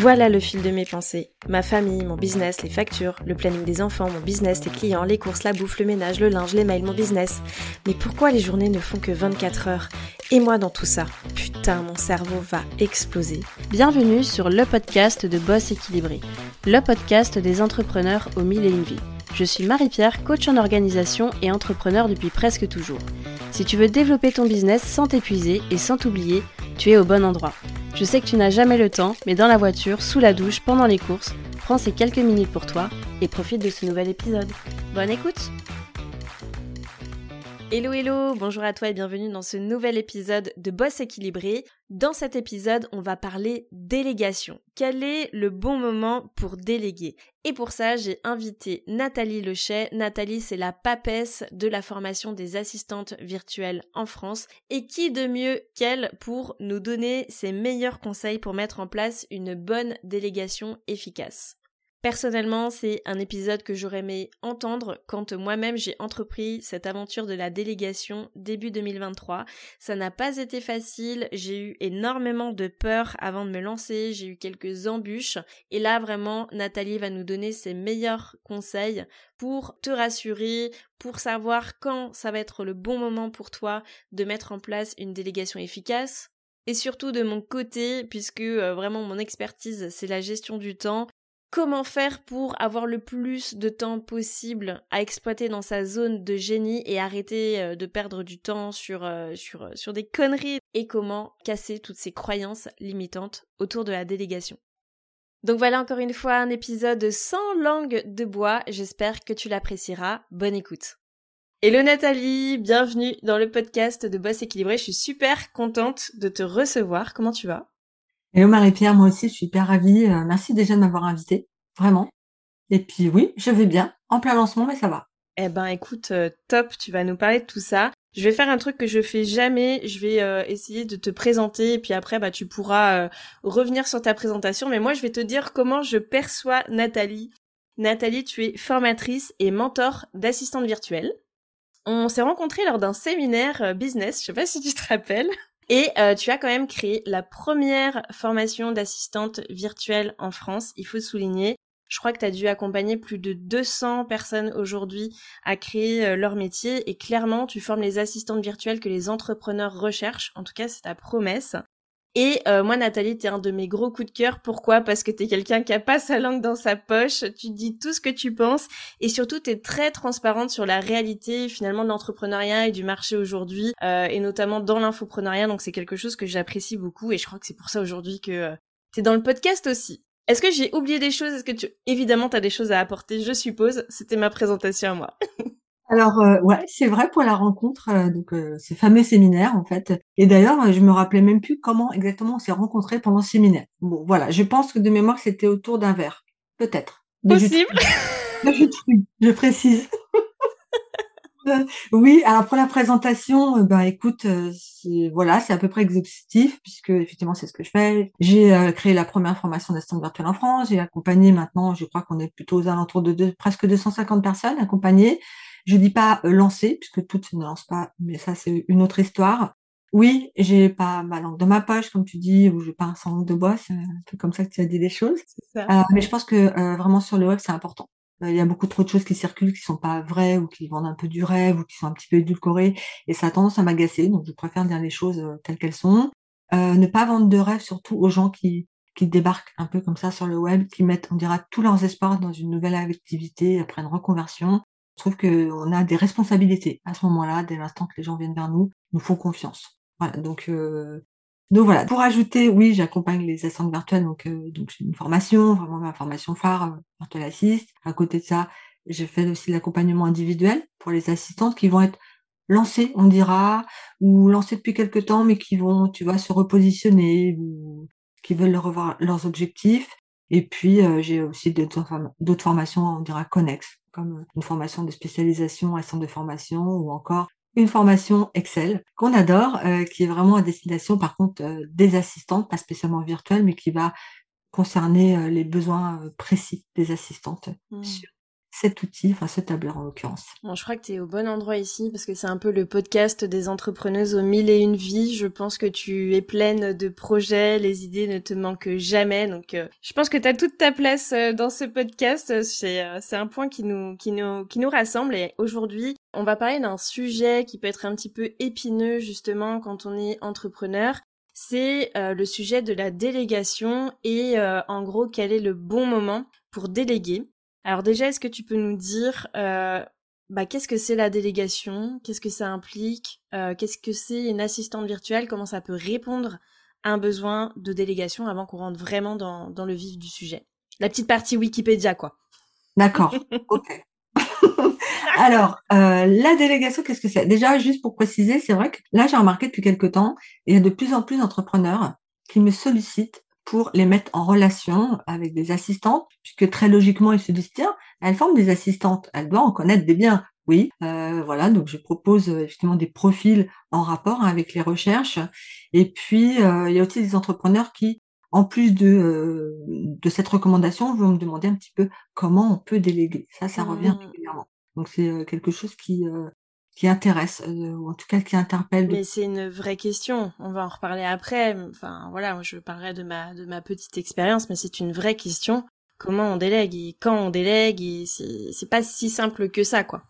Voilà le fil de mes pensées. Ma famille, mon business, les factures, le planning des enfants, mon business, les clients, les courses, la bouffe, le ménage, le linge, les mails, mon business. Mais pourquoi les journées ne font que 24 heures? Et moi dans tout ça Putain, mon cerveau va exploser. Bienvenue sur le podcast de Boss Équilibré, le podcast des entrepreneurs aux mille et une vies. Je suis Marie-Pierre, coach en organisation et entrepreneur depuis presque toujours. Si tu veux développer ton business sans t'épuiser et sans t'oublier, tu es au bon endroit. Je sais que tu n'as jamais le temps, mais dans la voiture, sous la douche, pendant les courses, prends ces quelques minutes pour toi et profite de ce nouvel épisode. Bonne écoute Hello hello, bonjour à toi et bienvenue dans ce nouvel épisode de Boss équilibré. Dans cet épisode, on va parler délégation. Quel est le bon moment pour déléguer? Et pour ça, j'ai invité Nathalie Lechet. Nathalie, c'est la papesse de la formation des assistantes virtuelles en France. Et qui de mieux qu'elle pour nous donner ses meilleurs conseils pour mettre en place une bonne délégation efficace? Personnellement, c'est un épisode que j'aurais aimé entendre quand moi-même j'ai entrepris cette aventure de la délégation début 2023. Ça n'a pas été facile, j'ai eu énormément de peur avant de me lancer, j'ai eu quelques embûches. Et là vraiment Nathalie va nous donner ses meilleurs conseils pour te rassurer, pour savoir quand ça va être le bon moment pour toi de mettre en place une délégation efficace, et surtout de mon côté, puisque euh, vraiment mon expertise c'est la gestion du temps, comment faire pour avoir le plus de temps possible à exploiter dans sa zone de génie et arrêter euh, de perdre du temps sur, euh, sur, euh, sur des conneries? Et comment casser toutes ces croyances limitantes autour de la délégation? Donc voilà encore une fois un épisode sans langue de bois, j'espère que tu l'apprécieras. Bonne écoute. Hello Nathalie, bienvenue dans le podcast de Boss équilibré. Je suis super contente de te recevoir. Comment tu vas? Hello Marie-Pierre, moi aussi, je suis hyper ravie. Euh, merci déjà de m'avoir invitée, vraiment. Et puis oui, je vais bien, en plein lancement, mais ça va. Eh ben écoute, euh, top, tu vas nous parler de tout ça. Je vais faire un truc que je fais jamais, je vais euh, essayer de te présenter et puis après bah tu pourras revenir sur ta présentation mais moi je vais te dire comment je perçois Nathalie. Nathalie, tu es formatrice et mentor d'assistante virtuelle. On s'est rencontrés lors d'un séminaire business, je sais pas si tu te rappelles. Et euh, tu as quand même créé la première formation d'assistante virtuelle en France, il faut souligner. Je crois que tu as dû accompagner plus de 200 personnes aujourd'hui à créer euh, leur métier et clairement tu formes les assistantes virtuelles que les entrepreneurs recherchent. En tout cas, c'est ta promesse. Et euh, moi, Nathalie, t'es un de mes gros coups de cœur. Pourquoi? Parce que t'es quelqu'un qui a pas sa langue dans sa poche. Tu dis tout ce que tu penses et surtout t'es très transparente sur la réalité finalement de l'entrepreneuriat et du marché aujourd'hui euh, et notamment dans l'infopreneuriat. Donc c'est quelque chose que j'apprécie beaucoup et je crois que c'est pour ça aujourd'hui que euh, t'es dans le podcast aussi. Est-ce que j'ai oublié des choses? Est-ce que tu évidemment t'as des choses à apporter Je suppose. C'était ma présentation à moi. Alors euh, ouais, c'est vrai pour la rencontre, euh, donc euh, ces fameux séminaires en fait. Et d'ailleurs, je me rappelais même plus comment exactement on s'est rencontrés pendant le séminaire. Bon, voilà, je pense que de mémoire c'était autour d'un verre, peut-être. Possible. je précise. oui, alors pour la présentation, ben écoute, voilà, c'est à peu près exhaustif puisque effectivement c'est ce que je fais. J'ai créé la première formation d'assistante virtuelle en France. J'ai accompagné maintenant, je crois qu'on est plutôt aux alentours de deux, presque 250 personnes accompagnées. Je dis pas euh, lancer, puisque toutes ne lancent pas, mais ça c'est une autre histoire. Oui, j'ai pas ma langue dans ma poche, comme tu dis, ou je parle sans langue de bois, c'est un peu comme ça que tu as dit les choses. Euh, mais je pense que euh, vraiment sur le web, c'est important. Il y a beaucoup trop de choses qui circulent qui sont pas vraies ou qui vendent un peu du rêve ou qui sont un petit peu édulcorées et ça a tendance à m'agacer. Donc je préfère dire les choses telles qu'elles sont. ne pas vendre de rêve surtout aux gens qui qui débarquent un peu comme ça sur le web, qui mettent, on dira, tous leurs espoirs dans une nouvelle activité après une reconversion trouve qu'on a des responsabilités à ce moment-là, dès l'instant que les gens viennent vers nous, nous font confiance. Voilà, donc euh, donc voilà. Pour ajouter, oui, j'accompagne les assistantes virtuelles, donc euh, donc j'ai une formation, vraiment ma formation phare, euh, Virtual Assist. À côté de ça, j'ai fait aussi l'accompagnement individuel pour les assistantes qui vont être lancées, on dira, ou lancées depuis quelques temps, mais qui vont, tu vois, se repositionner, ou qui veulent revoir leurs objectifs. Et puis j'ai aussi d'autres formations, on dira connexes, comme une formation de spécialisation à centre de formation ou encore une formation Excel qu'on adore, euh, qui est vraiment à destination par contre euh, des assistantes, pas spécialement virtuelles, mais qui va concerner euh, les besoins précis des assistantes mmh. sur cet outil, enfin ce tableur en l'occurrence. Bon, je crois que tu es au bon endroit ici parce que c'est un peu le podcast des entrepreneuses aux mille et une vies. Je pense que tu es pleine de projets, les idées ne te manquent jamais. Donc euh, je pense que tu as toute ta place euh, dans ce podcast. C'est euh, un point qui nous qui nous qui nous rassemble et aujourd'hui, on va parler d'un sujet qui peut être un petit peu épineux justement quand on est entrepreneur. C'est le sujet de la délégation et en gros quel est le bon moment pour déléguer. Alors déjà, est-ce que tu peux nous dire euh, bah, qu'est-ce que c'est la délégation? Qu'est-ce que ça implique? Euh, Qu'est-ce que c'est une assistante virtuelle? Comment ça peut répondre à un besoin de délégation avant qu'on rentre vraiment dans, dans le vif du sujet? La petite partie Wikipédia, quoi. D'accord, ok. Alors, euh, la délégation, qu'est-ce que c'est? Déjà, juste pour préciser, c'est vrai que là, j'ai remarqué depuis quelques temps, il y a de plus en plus d'entrepreneurs qui me sollicitent pour les mettre en relation avec des assistantes, puisque très logiquement, ils se disent, tiens, elle forme des assistantes, elle doit en connaître des biens. Oui, euh, voilà, donc je propose euh, justement des profils en rapport avec les recherches. Et puis, euh, il y a aussi des entrepreneurs qui, en plus de, de cette recommandation, vont me demander un petit peu comment on peut déléguer. Ça, ça revient mmh. régulièrement. Donc c'est quelque chose qui, qui intéresse, euh, ou en tout cas qui interpelle. Mais c'est une vraie question. On va en reparler après. Enfin voilà, je parlerai de ma de ma petite expérience, mais c'est une vraie question. Comment on délègue et quand on délègue et c'est c'est pas si simple que ça quoi.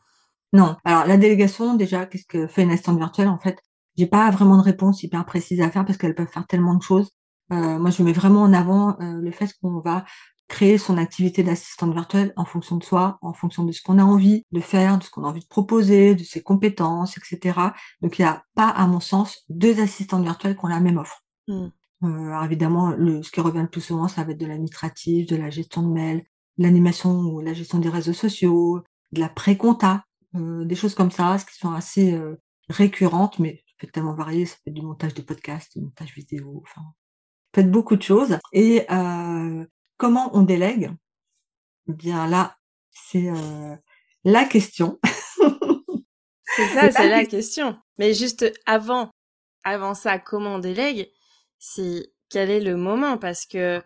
Non. Alors la délégation déjà, qu'est-ce que fait une assistante virtuelle en fait? J'ai pas vraiment de réponse hyper précise à faire parce qu'elles peuvent faire tellement de choses. Euh, moi, je mets vraiment en avant euh, le fait qu'on va créer son activité d'assistante virtuelle en fonction de soi, en fonction de ce qu'on a envie de faire, de ce qu'on a envie de proposer, de ses compétences, etc. Donc il n'y a pas, à mon sens, deux assistantes virtuelles qui ont la même offre. Mmh. Euh, alors évidemment, le, ce qui revient le plus souvent, ça va être de l'administratif, de la gestion de mail, l'animation ou la gestion des réseaux sociaux, de la pré-compta, euh, des choses comme ça, ce qui sont assez euh, récurrentes, mais ça peut être tellement varié, ça peut être du montage de podcasts, du montage vidéo, enfin, être beaucoup de choses. Et euh, Comment on délègue? Eh Bien là, c'est euh, la question. c'est ça, c'est la question. Mais juste avant, avant ça, comment on délègue? C'est quel est le moment? Parce que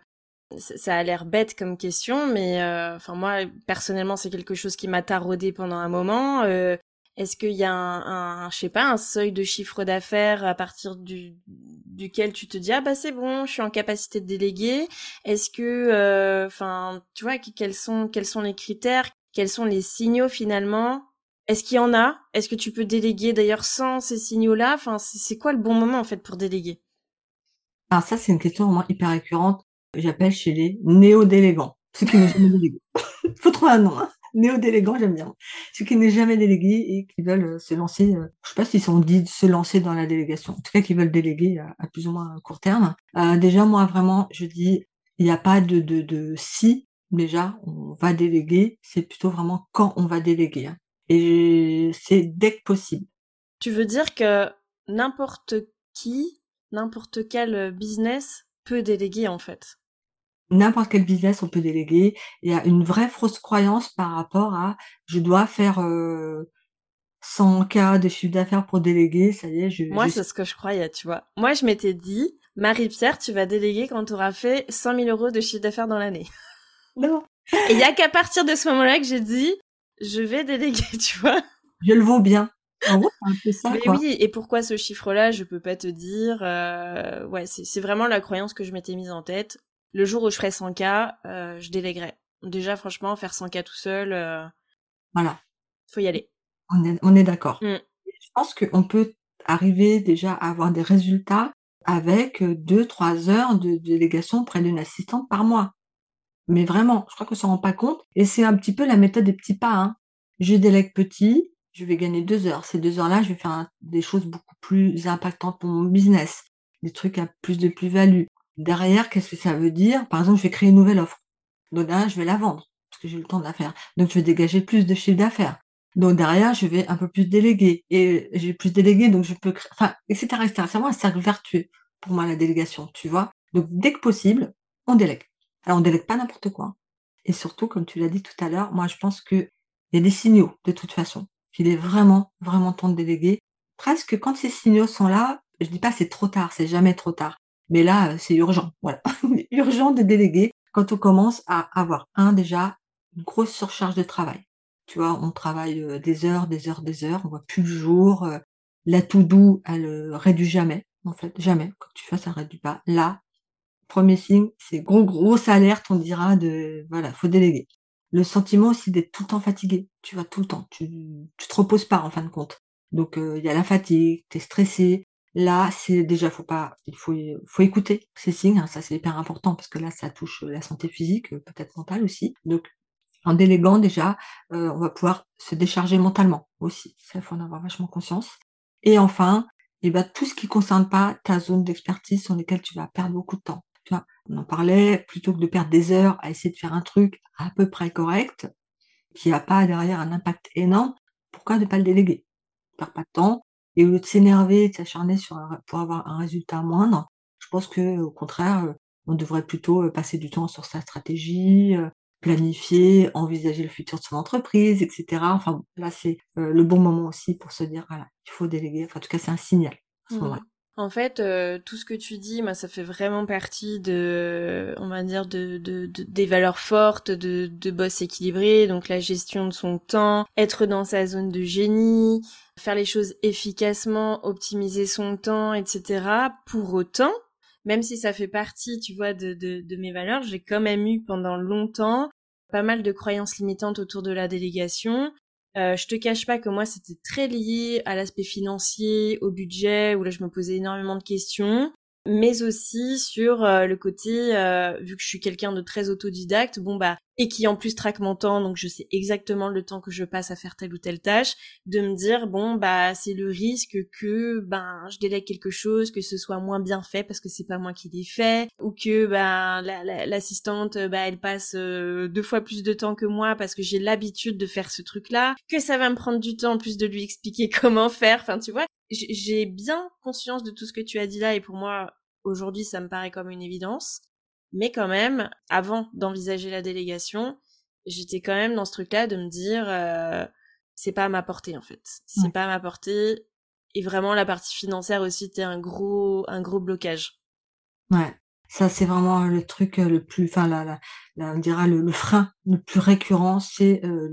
ça a l'air bête comme question, mais euh, enfin moi personnellement c'est quelque chose qui m'a taraudé pendant un moment. Euh, est-ce qu'il y a un, je sais pas, un seuil de chiffre d'affaires à partir du, duquel tu te dis ah bah c'est bon, je suis en capacité de déléguer Est-ce que, euh, enfin, tu vois, quels sont les critères, quels sont les signaux finalement? Est-ce qu'il y en a? Est-ce que tu peux déléguer d'ailleurs sans ces signaux-là? Enfin, c'est quoi le bon moment en fait pour déléguer? Alors ça c'est une question vraiment hyper récurrente. J'appelle chez les néo-délégants, ceux. Faut trouver un nom. Hein néo-délégants, j'aime bien. Ceux qui n'est jamais délégué et qui veulent euh, se lancer, euh, je sais pas s'ils sont dit de se lancer dans la délégation, en tout cas qui veulent déléguer à, plus ou moins court terme. Euh, déjà, moi, vraiment, je dis, il n'y a pas de, de, de si, déjà, on va déléguer, c'est plutôt vraiment quand on va déléguer. Hein. Et c'est dès que possible. Tu veux dire que n'importe qui, n'importe quel business peut déléguer en fait? N'importe quel business, on peut déléguer. Il y a une vraie fausse croyance par rapport à je dois faire 100 euh, cas de chiffre d'affaires pour déléguer, ça y est. Je, Moi, c'est ce que je croyais, tu vois. Moi, je m'étais dit, Marie-Pierre, tu vas déléguer quand tu auras fait 100 000 euros de chiffre d'affaires dans l'année. Non. Et il y a qu'à partir de ce moment-là que j'ai dit, je vais déléguer, tu vois. Je le vaux bien. En gros, un peu ça, Mais oui, et pourquoi ce chiffre-là, je peux pas te dire. Euh, ouais, c'est vraiment la croyance que je m'étais mise en tête le jour où je ferai 100K, euh, je déléguerai. Déjà, franchement, faire 100K tout seul, euh, voilà. faut y aller. On est, on est d'accord. Mm. Je pense qu'on peut arriver déjà à avoir des résultats avec deux, trois heures de délégation près d'une assistante par mois. Mais vraiment, je crois qu'on s'en rend pas compte. Et c'est un petit peu la méthode des petits pas. Hein. Je délègue petit, je vais gagner deux heures. Ces deux heures-là, je vais faire des choses beaucoup plus impactantes pour mon business, des trucs à plus de plus-value. Derrière, qu'est-ce que ça veut dire? Par exemple, je vais créer une nouvelle offre. Donc derrière, je vais la vendre, parce que j'ai le temps de la faire. Donc je vais dégager plus de chiffre d'affaires. Donc derrière, je vais un peu plus déléguer. Et j'ai plus délégué, donc je peux créer... Enfin, etc. C'est vraiment un cercle vertueux pour moi, la délégation, tu vois? Donc dès que possible, on délègue. Alors on délègue pas n'importe quoi. Et surtout, comme tu l'as dit tout à l'heure, moi je pense qu'il y a des signaux, de toute façon, qu'il est vraiment, vraiment temps de déléguer. Presque quand ces signaux sont là, je dis pas c'est trop tard, c'est jamais trop tard. Mais là, c'est urgent. Voilà. urgent de déléguer quand on commence à avoir, un, déjà, une grosse surcharge de travail. Tu vois, on travaille euh, des heures, des heures, des heures, on voit plus le jour. euh, la to do, elle euh, réduit jamais, en fait, jamais. Quand tu fais, ça réduit pas. Là, premier signe, c'est gros, grosse alerte, on dira de, voilà, faut déléguer. Le sentiment aussi d'être tout le temps fatigué. Tu vas tout le temps, tu, tu te reposes pas en fin de compte. Donc il y a la fatigue, tu es stressé. Là, c'est déjà faut pas, il faut faut écouter ces signes. hein, ça c'est hyper important parce que là, ça touche la santé physique, euh, peut-être mentale aussi. Donc en déléguant déjà, euh, on va pouvoir se décharger mentalement aussi. Ça, il faut en avoir vachement conscience. Et enfin, eh ben, tout ce qui concerne pas ta zone d'expertise sur lesquelles tu vas perdre beaucoup de temps. Tu vois, on en parlait, plutôt que de perdre des heures à essayer de faire un truc à peu près correct, qui n'a pas derrière un impact énorme, pourquoi ne pas le déléguer? Perd pas de temps. Et au lieu de s'énerver, de s'acharner sur un- pour avoir un résultat moindre, je pense que au contraire, euh, on devrait plutôt euh, passer du temps sur sa stratégie, euh, planifier, envisager le futur de son entreprise, etc. Enfin, là, c'est le bon moment aussi pour se dire, voilà, il faut déléguer. Enfin, en tout cas, c'est un signal à ce Mhm. moment-là. En fait, euh, tout ce que tu dis, moi, ça fait vraiment partie de, on va dire, de, de, de- des valeurs fortes de, de boss équilibré. Donc la gestion de son temps, être dans sa zone de génie, faire les choses efficacement, optimiser son temps, etc. Pour autant, même si ça fait partie, tu vois, de, de, de mes valeurs, j'ai quand même eu pendant longtemps pas mal de croyances limitantes autour de la délégation. Euh, je te cache pas que moi c'était très lié à l'aspect financier, au budget, où là je me posais énormément de questions, mais aussi sur euh, le côté, euh, vu que je suis quelqu'un de très autodidacte, bon bah, et qui en plus traque mon temps, donc je sais exactement le temps que je passe à faire telle ou telle tâche, de me dire bon bah c'est le risque que ben je délègue quelque chose, que ce soit moins bien fait parce que c'est pas moi qui l'ai fait, ou que ben la- la- l'assistante bah elle passe euh, deux fois plus de temps que moi parce que j'ai l'habitude de faire ce truc là, que ça va me prendre du temps en plus de lui expliquer comment faire, enfin tu vois, j'ai bien conscience de tout ce que tu as dit là et pour moi aujourd'hui ça me paraît comme une évidence. Mais quand même, avant d'envisager la délégation, j'étais quand même dans ce truc-là de me dire, euh, c'est pas à ma portée en fait. C'est Ouais. pas à ma portée. Et vraiment, la partie financière aussi, c'était un gros, un gros blocage. Ouais, ça c'est vraiment le truc euh, le plus, enfin la, la, la- on dira le, le frein le plus récurrent, c'est euh,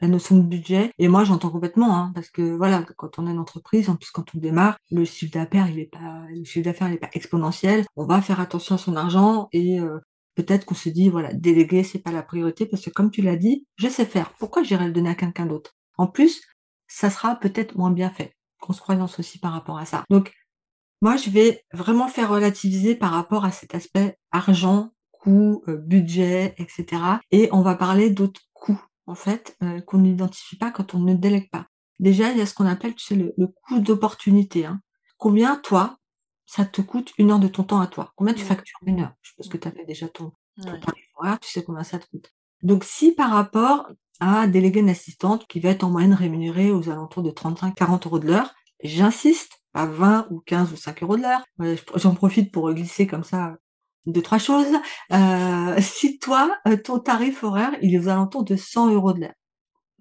la notion de budget. Et moi j'entends complètement, hein, parce que voilà, quand on a une entreprise, en plus quand on démarre, le chiffre d'affaires il est pas, le chiffre d'affaires il est pas exponentiel. On va faire attention à son argent et euh, peut-être qu'on se dit voilà, déléguer c'est pas la priorité parce que comme tu l'as dit, je sais faire. Pourquoi j'irais le donner à quelqu'un d'autre? En plus, ça sera peut-être moins bien fait. Grosse croyance aussi par rapport à ça. Donc moi, je vais vraiment faire relativiser par rapport à cet aspect argent, coût, heu, budget et cetera et on va parler d'autres coûts, en fait, heu, qu'on n'identifie pas quand on ne délègue pas. Déjà, il y a ce qu'on appelle, tu sais, le le coût d'opportunité, hein. Combien, toi, ça te coûte une heure de ton temps à toi? Combien tu factures une heure? Je suppose que tu as fait déjà ton ton Ouais. tarif horaire, tu sais combien ça te coûte. Donc si par rapport à déléguer une assistante qui va être en moyenne rémunérée aux alentours de 35-40 € de l'heure, j'insiste, pas 20 ou 15 ou 5 € de l'heure, j'en profite pour glisser comme ça 2-3 choses. Heu, si toi, heu, ton tarif horaire, il est aux alentours de 100 € de l'heure.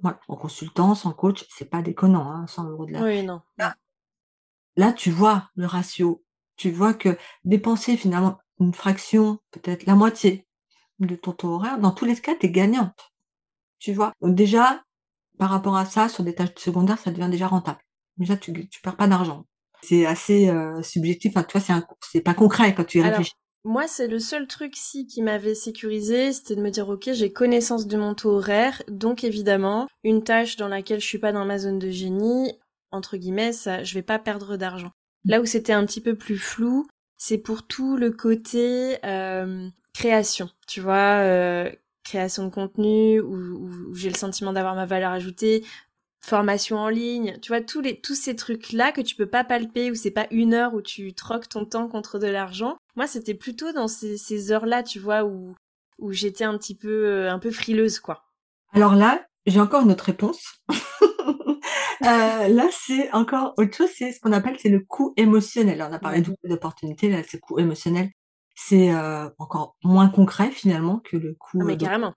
Voilà, en consultant, sans coach, c'est pas déconnant, hein, 100 € de l'heure. Oui, non. Là, tu vois le ratio. Tu vois que dépenser finalement une fraction, peut-être la moitié de ton taux horaire, dans tous les cas, tu es gagnante. Tu vois? Donc déjà, par rapport à ça, sur des tâches secondaires, ça devient déjà rentable. Déjà, tu tu perds pas d'argent. C'est assez, heu, subjectif, enfin, tu vois, c'est pas concret quand tu y réfléchis. Moi, c'est le seul truc si qui m'avait sécurisé, c'était de me dire ok, j'ai connaissance de mon taux horaire, donc évidemment, une tâche dans laquelle je suis pas dans ma zone de génie, entre guillemets, ça, je vais pas perdre d'argent. Là où c'était un petit peu plus flou, c'est pour tout le côté euh, création, tu vois, euh, création de contenu où, j'ai le sentiment d'avoir ma valeur ajoutée, formation en ligne, tu vois, tous les tous ces trucs là que tu peux pas palper où c'est pas une heure où tu troques ton temps contre de l'argent. Moi, c'était plutôt dans ces, ces heures là, tu vois, où où j'étais un petit peu euh, un peu frileuse quoi. Alors là, j'ai encore une autre réponse. Heu, là, c'est encore autre chose, c'est ce qu'on appelle, c'est le coût émotionnel. On a parlé Ouais. de coût d'opportunité, là, c'est coût émotionnel. C'est, encore moins concret finalement que le Ah coût, mais heu, d'op carrément.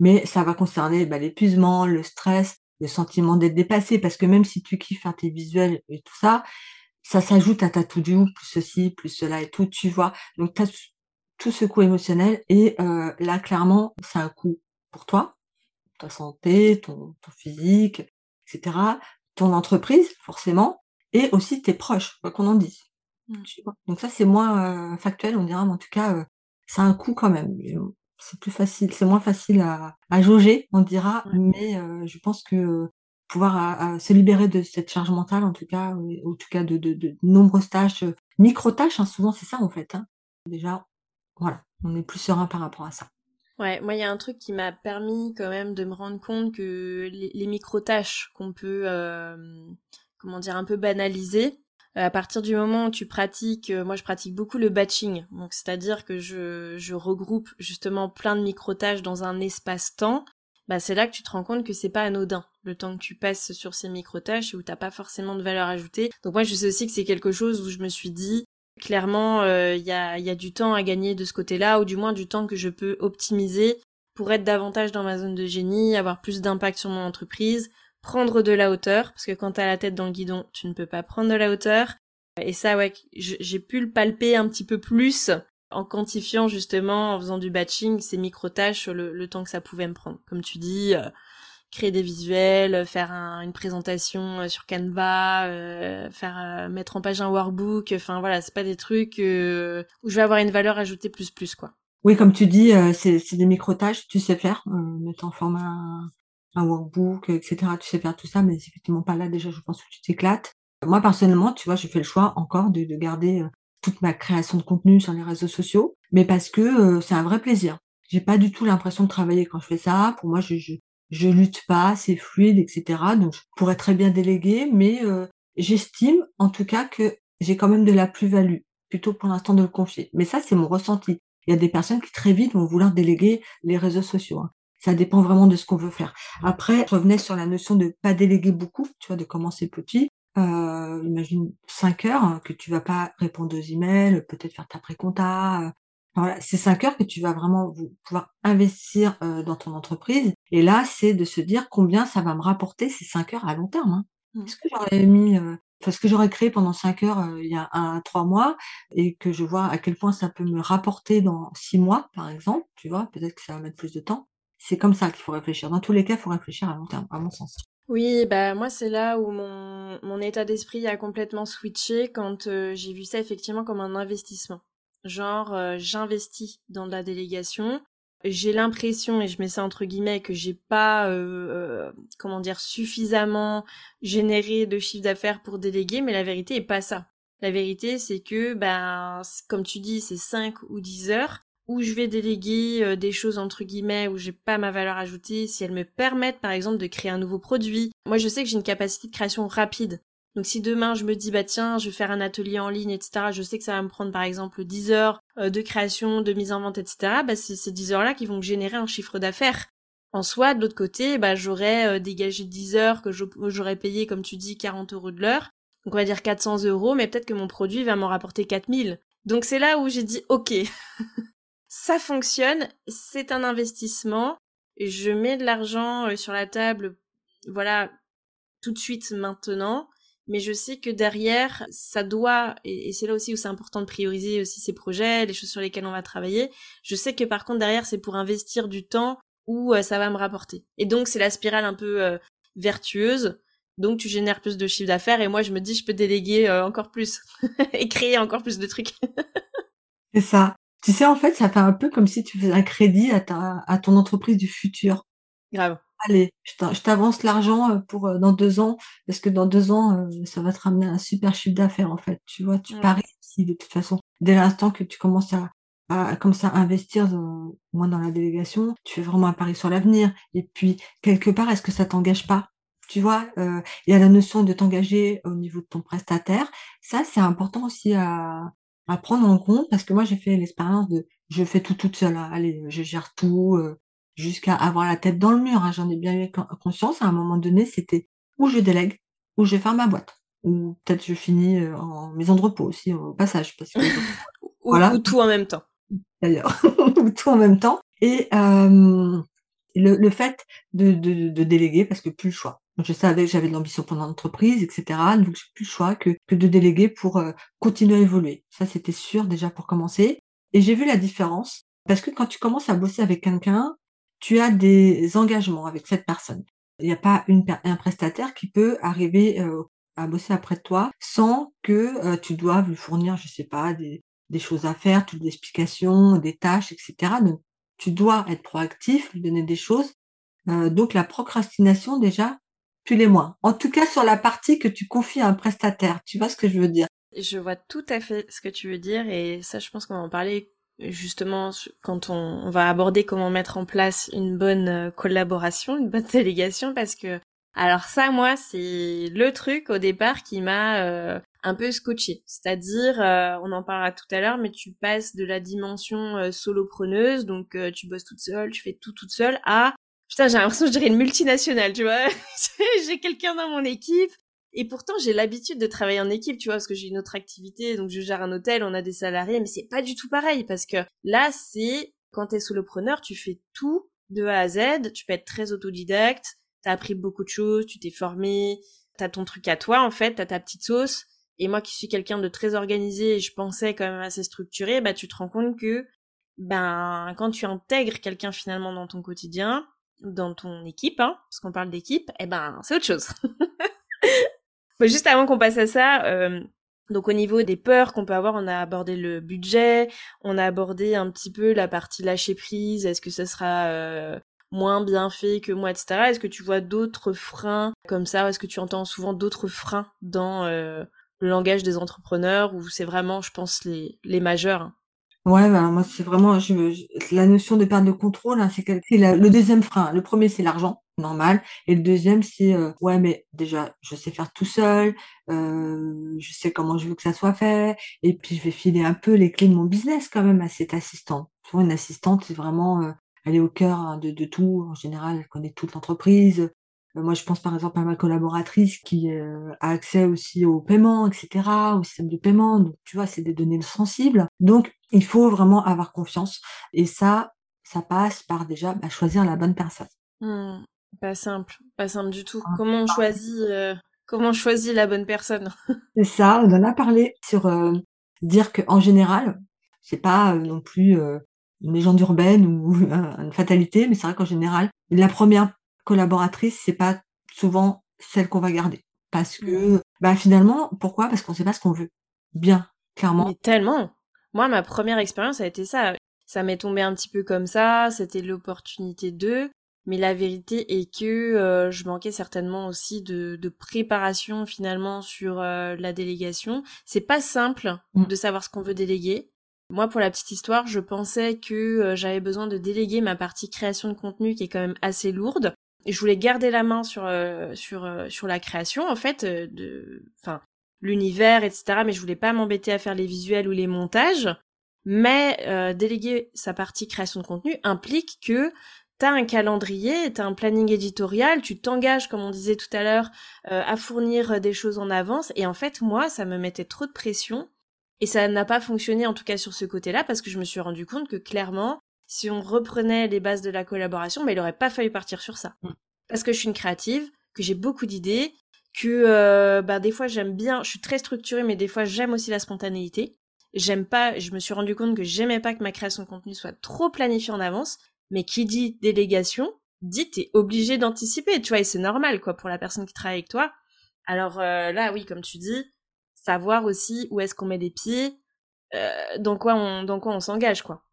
mais ça va concerner, bah, l'épuisement, le stress, le sentiment d'être dépassé parce que même si tu kiffes faire tes visuels et tout ça, ça s'ajoute à ta to do, plus ceci, plus cela et tout, tu vois? Donc tu as tout ce coût émotionnel et heu, là, clairement, c'est un coût pour toi, ta santé, ton, ton physique, etc., ton entreprise, forcément, et aussi tes proches, quoi qu'on en dise. Mmh. Donc ça, c'est moins, heu, factuel, on dira, mais en tout cas, heu, ça a un coût quand même. C'est plus facile, c'est moins facile à à jauger, on dira, mais heu, je pense que, pouvoir à se libérer de cette charge mentale, en tout cas, en tout cas de de de nombreuses tâches, micro-tâches, hein, souvent c'est ça, en fait, hein. Déjà, voilà, on est plus serein par rapport à ça. Ouais, moi, il y a un truc qui m'a permis quand même de me rendre compte que les, les micro-tâches qu'on peut, euh, comment dire, un peu banaliser, euh, à partir du moment où tu pratiques, euh, moi je pratique beaucoup le batching, donc c'est-à-dire que je, regroupe justement plein de micro-tâches dans un espace-temps, bah c'est là que tu te rends compte que c'est pas anodin le temps que tu passes sur ces micro-tâches où t'as pas forcément de valeur ajoutée. Donc moi je sais aussi que c'est quelque chose où je me suis dit, Clairement, il euh, a, y, a, du temps à gagner de ce côté-là, ou du moins du temps que je peux optimiser pour être davantage dans ma zone de génie, avoir plus d'impact sur mon entreprise, prendre de la hauteur, parce que quand t'as la tête dans le guidon, tu ne peux pas prendre de la hauteur. Et ça, ouais, j'ai pu le palper un petit peu plus en quantifiant justement, en faisant du batching, ces micro-tâches, le, le, temps que ça pouvait me prendre. Comme tu dis, euh, créer des visuels, faire une présentation euh, sur Canva, euh, faire euh, mettre en page un workbook. Enfin voilà, c'est pas des trucs où je vais avoir une valeur ajoutée plus plus quoi. Oui, comme tu dis, c'est des micro tâches, tu sais faire, mettre en forme un, workbook, etc. Tu sais faire tout ça, mais effectivement pas là déjà. Je pense que tu t'éclates. Moi personnellement, tu vois, j'ai fait le choix encore de, de garder toute ma création de contenu sur les réseaux sociaux, mais parce que c'est un vrai plaisir. J'ai pas du tout l'impression de travailler quand je fais ça. Pour moi, je, je, je lutte pas, c'est fluide, etc. Donc je pourrais très bien déléguer, mais euh, j'estime en tout cas que j'ai quand même de la plus-value, plutôt pour l'instant de le confier. Mais ça, c'est mon ressenti. Il y a des personnes qui très vite vont vouloir déléguer les réseaux sociaux. Hein. Ça dépend vraiment de ce qu'on veut faire. Après, je revenais sur la notion de pas déléguer beaucoup, tu vois, de commencer petit. Euh, imagine 5 heures que tu vas pas répondre aux emails, peut-être faire ta pré-compta, voilà, c'est 5 heures que tu vas vraiment pouvoir investir dans ton entreprise. Et là, c'est de se dire combien ça va me rapporter ces 5 heures à long terme. Hein. Mmh. Est-ce que j'aurais mis, enfin, ce que j'aurais créé pendant 5 heures il y a un, trois mois et que je vois à quel point ça peut me rapporter dans 6 mois, par exemple, tu vois, peut-être que ça va mettre plus de temps. C'est comme ça qu'il faut réfléchir. Dans tous les cas, il faut réfléchir à long terme, à mon sens. Oui, bah moi c'est là où mon, mon état d'esprit a complètement switché quand j'ai vu ça effectivement comme un investissement genre euh, j'investis dans la délégation. J'ai l'impression, et je mets ça entre guillemets, que j'ai pas, euh, euh, comment dire, suffisamment généré de chiffre d'affaires pour déléguer, mais la vérité est pas ça. La vérité, c'est que, ben, comme tu dis, c'est 5 ou 10 heures où je vais déléguer des choses entre guillemets où j'ai pas ma valeur ajoutée si elles me permettent par exemple de créer un nouveau produit. Moi je sais que j'ai une capacité de création rapide. Donc si demain je me dis bah tiens je vais faire un atelier en ligne etc je sais que ça va me prendre par exemple 10 heures euh, de création de mise en vente etc bah c'est ces 10 heures là qui vont générer un chiffre d'affaires en soi de l'autre côté bah j'aurais euh, dégagé 10 heures que j'aurais payé comme tu dis 40 euros de l'heure donc on va dire 400 euros mais peut-être que mon produit va m'en rapporter 4000 donc c'est là où j'ai dit ok ça fonctionne c'est un investissement je mets de l'argent euh, sur la table voilà tout de suite maintenant mais je sais que derrière, ça doit, et, c'est là aussi où c'est important de prioriser aussi ces projets, les choses sur lesquelles on va travailler. Je sais que par contre derrière, c'est pour investir du temps où euh, ça va me rapporter. Et donc c'est la spirale un peu euh, vertueuse. Donc tu génères plus de chiffre d'affaires et moi je me dis je peux déléguer encore plus et créer encore plus de trucs. c'est ça. Tu sais en fait ça fait un peu comme si tu faisais un crédit à ta à ton entreprise du futur. Grave allez, je t'avance l'argent euh, pour euh, dans deux ans, parce que dans deux ans, euh, ça va te ramener un super chiffre d'affaires, en fait. Tu vois, tu paries ici, de toute façon. Dès l'instant que tu commences à, à, comme ça, investir dans, moins dans la délégation, tu fais vraiment un pari sur l'avenir. Et puis, quelque part, est-ce que ça t'engage pas? Tu vois, il y a la notion de t'engager au niveau de ton prestataire. Ça, c'est important aussi à, à prendre en compte parce que moi, j'ai fait l'expérience de je fais tout toute seule. Hein. Allez, je gère tout, jusqu'à avoir la tête dans le mur. Hein. J'en ai bien eu conscience. À un moment donné, c'était où je délègue, ou je vais faire ma boîte. Ou peut-être je finis euh, en maison de repos aussi au passage. Parce que, voilà. ou, tout en même temps. D'ailleurs, ou tout en même temps. Et euh, le, le, fait de, de, de, déléguer, parce que plus le choix. Je savais que j'avais de l'ambition pour l'entreprise, etc. Donc j'ai plus le choix que, de déléguer pour euh, continuer à évoluer. Ça, c'était sûr déjà pour commencer. Et j'ai vu la différence. Parce que quand tu commences à bosser avec quelqu'un, tu as des engagements avec cette personne. Il n'y a pas un prestataire qui peut arriver euh, à bosser après toi sans que euh, tu doives lui fournir, je sais pas, des, choses à faire, toutes des explications, des tâches, etc. Donc, tu dois être proactif, lui donner des choses. Donc, la procrastination, déjà, tu l'es moins. En tout cas, sur la partie que tu confies à un prestataire. Tu vois ce que je veux dire? Je vois tout à fait ce que tu veux dire et ça, je pense qu'on va en parler justement quand on, va aborder comment mettre en place une bonne euh, collaboration, une bonne délégation parce que alors ça moi c'est le truc au départ qui m'a euh, un peu scotché. C'est-à-dire euh, on en parlera tout à l'heure mais tu passes de la dimension solopreneuse donc tu bosses toute seule, tu fais tout toute seule à putain j'ai l'impression que je dirais une multinationale, tu vois. j'ai quelqu'un dans mon équipe. Et pourtant, j'ai l'habitude de travailler en équipe, tu vois, parce que j'ai une autre activité, donc je gère un hôtel, on a des salariés, mais c'est pas du tout pareil, parce que là, c'est, quand t'es solopreneur, tu fais tout de A à Z, tu peux être très autodidacte, t'as appris beaucoup de choses, tu t'es formé, t'as ton truc à toi, en fait, t'as ta petite sauce, et moi qui suis quelqu'un de très organisé, et je pensais quand même assez structuré, bah tu te rends compte que, ben, quand tu intègres quelqu'un finalement dans ton quotidien, dans ton équipe, hein, parce qu'on parle d'équipe, eh ben, c'est autre chose. juste avant qu'on passe à ça, euh, donc au niveau des peurs qu'on peut avoir, on a abordé le budget, on a abordé un petit peu la partie lâcher prise, est-ce que ça sera euh, moins bien fait que moi, etc. Est-ce que tu vois d'autres freins comme ça Est-ce que tu entends souvent d'autres freins dans euh, le langage des entrepreneurs ou c'est vraiment, je pense, les, les majeurs Ouais, bah, moi, c'est vraiment je la notion de perte de contrôle, hein, c'est le deuxième frein. Le premier, c'est l'argent, normal et le deuxième, c'est, euh, ouais, mais déjà, je sais faire tout seul, euh, je sais comment je veux que ça soit fait et puis je vais filer un peu les clés de mon business quand même à cette assistante. Souvent, une assistante, c'est vraiment, euh, elle est au cœur, hein, de tout. En général, elle connaît toute l'entreprise, euh, moi, je pense par exemple à ma collaboratrice qui a accès aussi au paiement, etc., au système de paiement. Donc, tu vois, c'est des données sensibles. Donc, il faut vraiment avoir confiance. Et ça, ça passe par déjà bah, choisir la bonne personne. Mmh, pas simple, pas simple du tout. Ah, comment on choisit, euh, comment on choisit la bonne personne? C'est ça. On en a parlé sur dire que en général, c'est pas non plus une légende urbaine ou une fatalité, mais c'est vrai qu'en général, la première collaboratrice, c'est pas souvent celle qu'on va garder. Parce que, mmh. bah finalement, pourquoi? Parce qu'on sait pas ce qu'on veut. Bien, clairement. Mais tellement. Moi, ma première expérience a été ça. Ça m'est tombé un petit peu comme ça. C'était l'opportunité de. Mais la vérité est que euh, je manquais certainement aussi de, de préparation finalement sur euh, la délégation. C'est pas simple mmh. de savoir ce qu'on veut déléguer. Moi, pour la petite histoire, je pensais que euh, j'avais besoin de déléguer ma partie création de contenu qui est quand même assez lourde je voulais garder la main sur sur sur la création en fait de enfin l'univers etc mais je voulais pas m'embêter à faire les visuels ou les montages mais déléguer sa partie création de contenu implique que t'as un calendrier, t'as un planning éditorial, tu t'engages, comme on disait tout à l'heure, à fournir des choses en avance. Et en fait, moi, ça me mettait trop de pression. Et ça n'a pas fonctionné, en tout cas sur ce côté-là, parce que je me suis rendu compte que clairement, si on reprenait les bases de la collaboration, mais il aurait pas fallu partir sur ça. Mm. Parce que je suis une créative, que j'ai beaucoup d'idées, que euh, bah, des fois j'aime bien, je suis très structurée, mais des fois j'aime aussi la spontanéité. J'aime pas, je me suis rendu compte que j'aimais pas que ma création de contenu soit trop planifiée en avance, mais qui dit délégation, dit t'es obligé d'anticiper, tu vois, et c'est normal quoi pour la personne qui travaille avec toi. Alors euh, là, oui, comme tu dis, savoir aussi où est-ce qu'on met les pieds, euh, dans quoi on, dans quoi on s'engage quoi.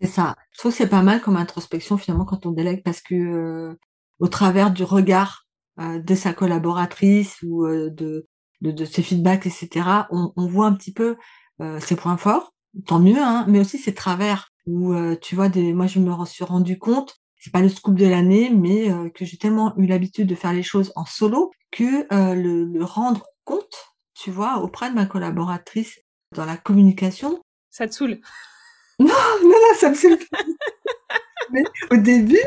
C'est ça. Je trouve que c'est pas mal comme introspection finalement quand on délègue parce que euh, au travers du regard de sa collaboratrice ou euh, de, de, de, ses feedbacks, etc., on, on voit un petit peu ses points forts, tant mieux, hein, mais aussi ses travers. Où tu vois, des, moi je me suis rendu compte, c'est pas le scoop de l'année, mais que j'ai tellement eu l'habitude de faire les choses en solo que le, le rendre compte, tu vois, auprès de ma collaboratrice dans la communication. Ça te saoule non, non, non, ça me saoule mais au début,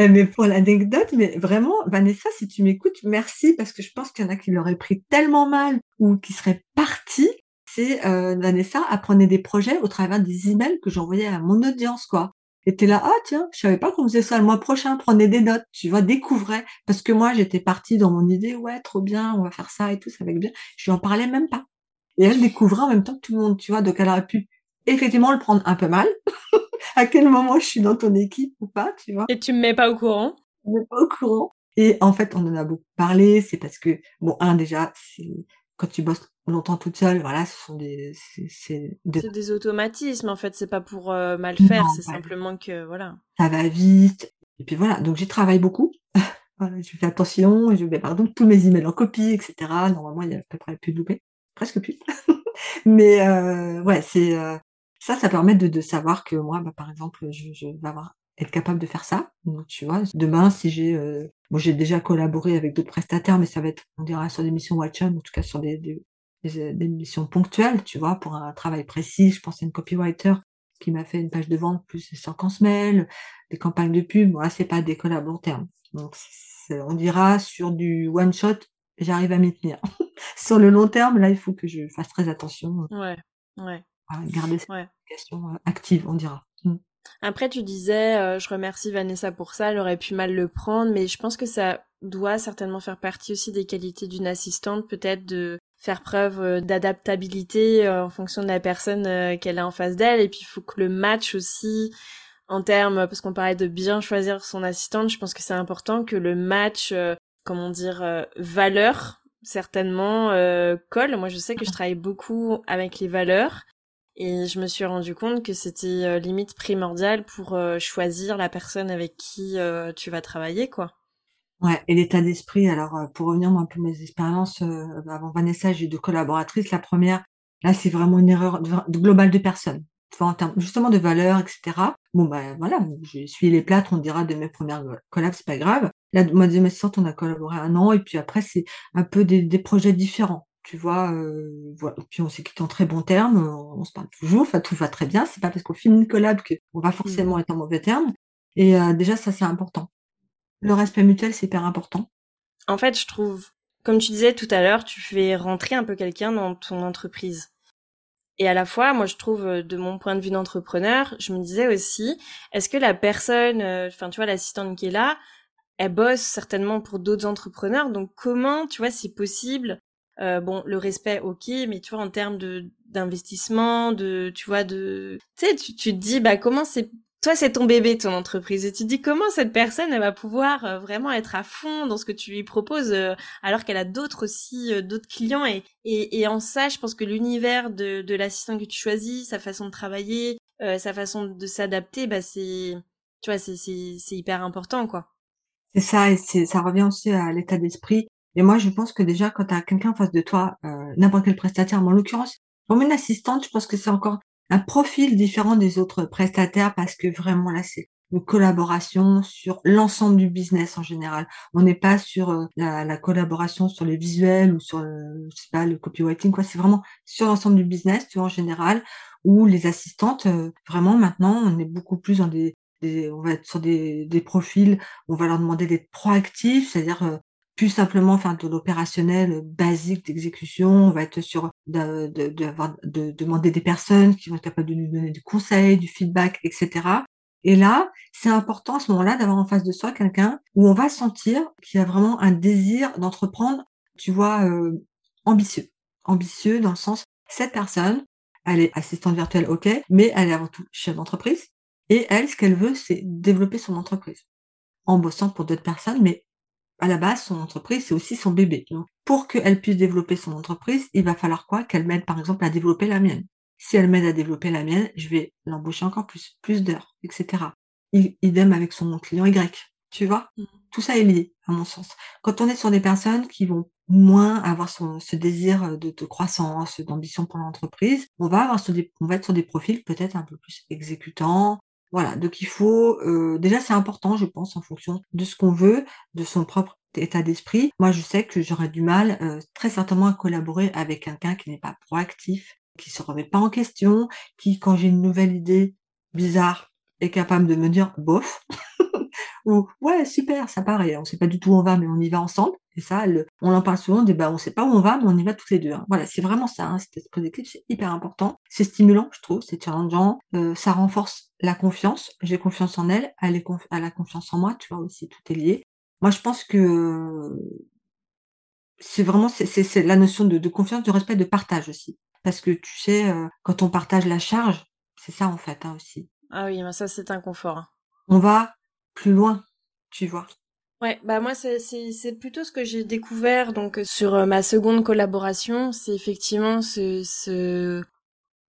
euh, mais pour l'anecdote, mais vraiment, Vanessa, si tu m'écoutes, merci parce que je pense qu'il y en a qui l'auraient pris tellement mal ou qui seraient partis. C'est euh, Vanessa apprenait des projets au travers des emails que j'envoyais à mon audience, quoi. Et t'es là, ah tiens, je savais pas qu'on faisait ça le mois prochain, prenez des notes, tu vois, découvrais. Parce que moi, j'étais partie dans mon idée, ouais, trop bien, on va faire ça et tout, ça va être bien. Je lui en parlais même pas. Et elle découvrait en même temps que tout le monde, tu vois, donc elle aurait pu effectivement le prendre un peu mal, à quel moment je suis dans ton équipe ou pas, tu vois? Et tu me mets pas au courant? Je me mets pas au courant. Et en fait, on en a beaucoup parlé. C'est parce que, bon, un, déjà, c'est quand tu bosses longtemps toute seule, voilà, ce sont des, c'est des... des... automatismes en fait. C'est pas pour euh, mal faire, c'est simplement que voilà. Ça va vite. Et puis voilà. Donc j'ai travaillé beaucoup. voilà, je fais attention. Je mets pardon tous mes emails en copie, etc. Normalement, il y a à peu près plus de loupés, presque plus. Mais euh, ouais, c'est euh, ça, ça permet de, de, savoir que moi, bah, par exemple, je, vais avoir être capable de faire ça. Donc, tu vois, demain, si j'ai, euh, bon, j'ai déjà collaboré avec d'autres prestataires, mais ça va être, on dira, sur des missions watch en tout cas sur des, des, des, missions ponctuelles, tu vois, pour un travail précis. Je pense à une copywriter qui m'a fait une page de vente plus des séquences mail, des campagnes de pub. Moi, c'est pas des collabs long terme. Donc, on dira sur du one shot, j'arrive à m'y tenir. sur le long terme, là, il faut que je fasse très attention. Ouais, ouais. Garder cette ouais. Euh, active, on dira. Mm. Après, tu disais, euh, je remercie Vanessa pour ça, elle aurait pu mal le prendre, mais je pense que ça doit certainement faire partie aussi des qualités d'une assistante, peut-être de faire preuve euh, d'adaptabilité euh, en fonction de la personne qu'elle a en face d'elle, et puis il faut que le match aussi, en termes, parce qu'on parlait de bien choisir son assistante, je pense que c'est important que le match, comment dire, valeur, certainement, colle. Moi, je sais que je travaille beaucoup avec les valeurs, et je me suis rendu compte que c'était euh, limite primordial pour euh, choisir la personne avec qui euh, tu vas travailler, quoi. Ouais, et l'état d'esprit. Alors, pour revenir moi, un peu mes expériences, avant Vanessa, j'ai eu deux collaboratrices. La première, là, c'est vraiment une erreur de, globale de personnes. Enfin, en termes justement de valeurs, etc. Bon, ben voilà, je suis les plates, on dira de mes premières collabs, c'est pas grave. Là, moi, deuxième assistante, on a collaboré un an, et puis après, c'est un peu des projets différents tu vois, euh, voilà. Puis on s'est quitté en très bons termes, on, se parle toujours, enfin tout va très bien. C'est pas parce qu'on filme une collab qu'on va forcément mmh. être en mauvais termes. Et euh, déjà ça c'est important. Le respect mutuel c'est hyper important. En fait, je trouve, comme tu disais tout à l'heure, tu fais rentrer un peu quelqu'un dans ton entreprise. Et à la fois, moi, je trouve, euh, de mon point de vue d'entrepreneur, je me disais aussi, est-ce que la personne, enfin, tu vois, l'assistante qui est là, elle bosse certainement pour d'autres entrepreneurs? Donc, comment, tu vois, c'est possible euh, bon, le respect, ok, mais tu vois, en termes de d'investissement, de, tu vois, de, tu sais, tu, te dis, bah, comment c'est, toi, c'est ton bébé, ton entreprise, et tu te dis comment cette personne, elle va pouvoir euh, vraiment être à fond dans ce que tu lui proposes, euh, alors qu'elle a d'autres aussi, d'autres clients, et, et, et, en ça, je pense que l'univers de, de l'assistant que tu choisis, sa façon de travailler, sa façon de s'adapter, bah, c'est, tu vois, c'est, c'est, hyper important, quoi. C'est ça, et ça revient aussi à l'état d'esprit et moi, je pense que déjà, quand tu as quelqu'un en face de toi, euh, n'importe quel prestataire, mais en l'occurrence, comme une assistante, je pense que c'est encore un profil différent des autres prestataires parce que vraiment là, c'est une collaboration sur l'ensemble du business en général. On n'est pas sur euh, la, collaboration sur les visuels ou sur, le, je sais pas, le copywriting, quoi. C'est vraiment sur l'ensemble du business, tu vois, en général, où les assistantes, euh, vraiment maintenant, on est beaucoup plus dans des, on va être sur des, des profils, on va leur demander d'être proactifs, c'est-à-dire plus simplement faire de l'opérationnel basique d'exécution. On va être sur de, de, de, demander des personnes qui vont être capables de nous donner du conseil, du feedback, etc. Et là, c'est important à ce moment-là d'avoir en face de soi quelqu'un où on va sentir qu'il y a vraiment un désir d'entreprendre, tu vois, euh, ambitieux. Ambitieux dans le sens, cette personne, elle est assistante virtuelle, ok, mais elle est avant tout chef d'entreprise. Et elle, ce qu'elle veut, c'est développer son entreprise en bossant pour d'autres personnes, mais à la base, son entreprise, c'est aussi son bébé. pour qu'elle puisse développer son entreprise, il va falloir quoi? Qu'elle m'aide, par exemple, à développer la mienne. Si elle m'aide à développer la mienne, je vais l'embaucher encore plus, plus d'heures, etc. Idem avec son client Y. Tu vois? Mmh. Tout ça est lié, à mon sens. Quand on est sur des personnes qui vont moins avoir ce désir de, croissance, d'ambition pour l'entreprise, on va avoir sur des, on va être sur des profils peut-être un peu plus exécutants, voilà, donc il faut euh, déjà c'est important, je pense, en fonction de ce qu'on veut, de son propre état d'esprit. Moi, je sais que j'aurais du mal euh, très certainement à collaborer avec quelqu'un qui n'est pas proactif, qui se remet pas en question, qui, quand j'ai une nouvelle idée bizarre, est capable de me dire bof, ou ouais super, ça paraît, on sait pas du tout où on va, mais on y va ensemble. Et ça, on en parle souvent, on bah on sait pas où on va, mais on y va toutes les deux. Hein. Voilà, c'est vraiment ça, hein, cet esprit d'équipe, c'est hyper important. C'est stimulant, je trouve, c'est challengeant, euh, ça renforce la confiance. J'ai confiance en elle, elle, est elle a confiance en moi, tu vois aussi, tout est lié. Moi, je pense que c'est vraiment c'est la notion de, confiance, de respect, de partage aussi. Parce que tu sais, euh, quand on partage la charge, c'est ça en fait hein, aussi. Ah oui, mais ça c'est un confort. On va plus loin, tu vois. Ouais, bah moi c'est c'est plutôt ce que j'ai découvert donc sur ma seconde collaboration, c'est effectivement ce ce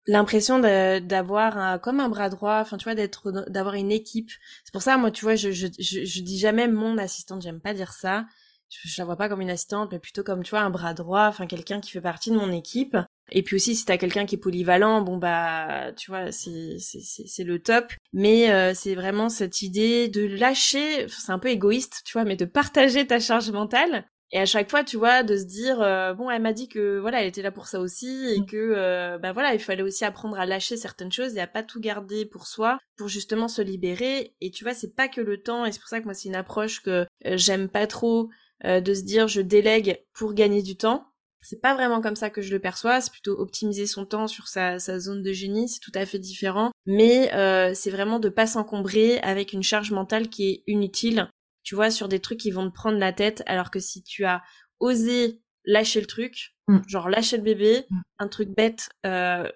l'impression d'avoir comme un bras droit, enfin tu vois d'être d'avoir une équipe. C'est pour ça moi tu vois je, je je je dis jamais mon assistante, j'aime pas dire ça. Je, je, la vois pas comme une assistante mais plutôt comme tu vois un bras droit, enfin quelqu'un qui fait partie de mon équipe. Et puis aussi si t'as quelqu'un qui est polyvalent, bon bah tu vois c'est c'est c'est le top. Mais euh, c'est vraiment cette idée de lâcher, c'est un peu égoïste tu vois, mais de partager ta charge mentale et à chaque fois, tu vois, de se dire euh, bon, elle m'a dit que voilà, elle était là pour ça aussi et mmh. que euh, ben voilà, il fallait aussi apprendre à lâcher certaines choses et à pas tout garder pour soi pour justement se libérer. Et tu vois, c'est pas que le temps et c'est pour ça que moi c'est une approche que euh, j'aime pas trop de se dire je délègue pour gagner du temps. C'est pas vraiment comme ça que je le perçois, c'est plutôt optimiser son temps sur sa, sa zone de génie, c'est tout à fait différent. Mais c'est vraiment de pas s'encombrer avec une charge mentale qui est inutile tu vois, sur des trucs qui vont te prendre la tête, alors que si tu as osé lâcher le truc, mm. genre lâcher le bébé, mm. un truc bête, euh,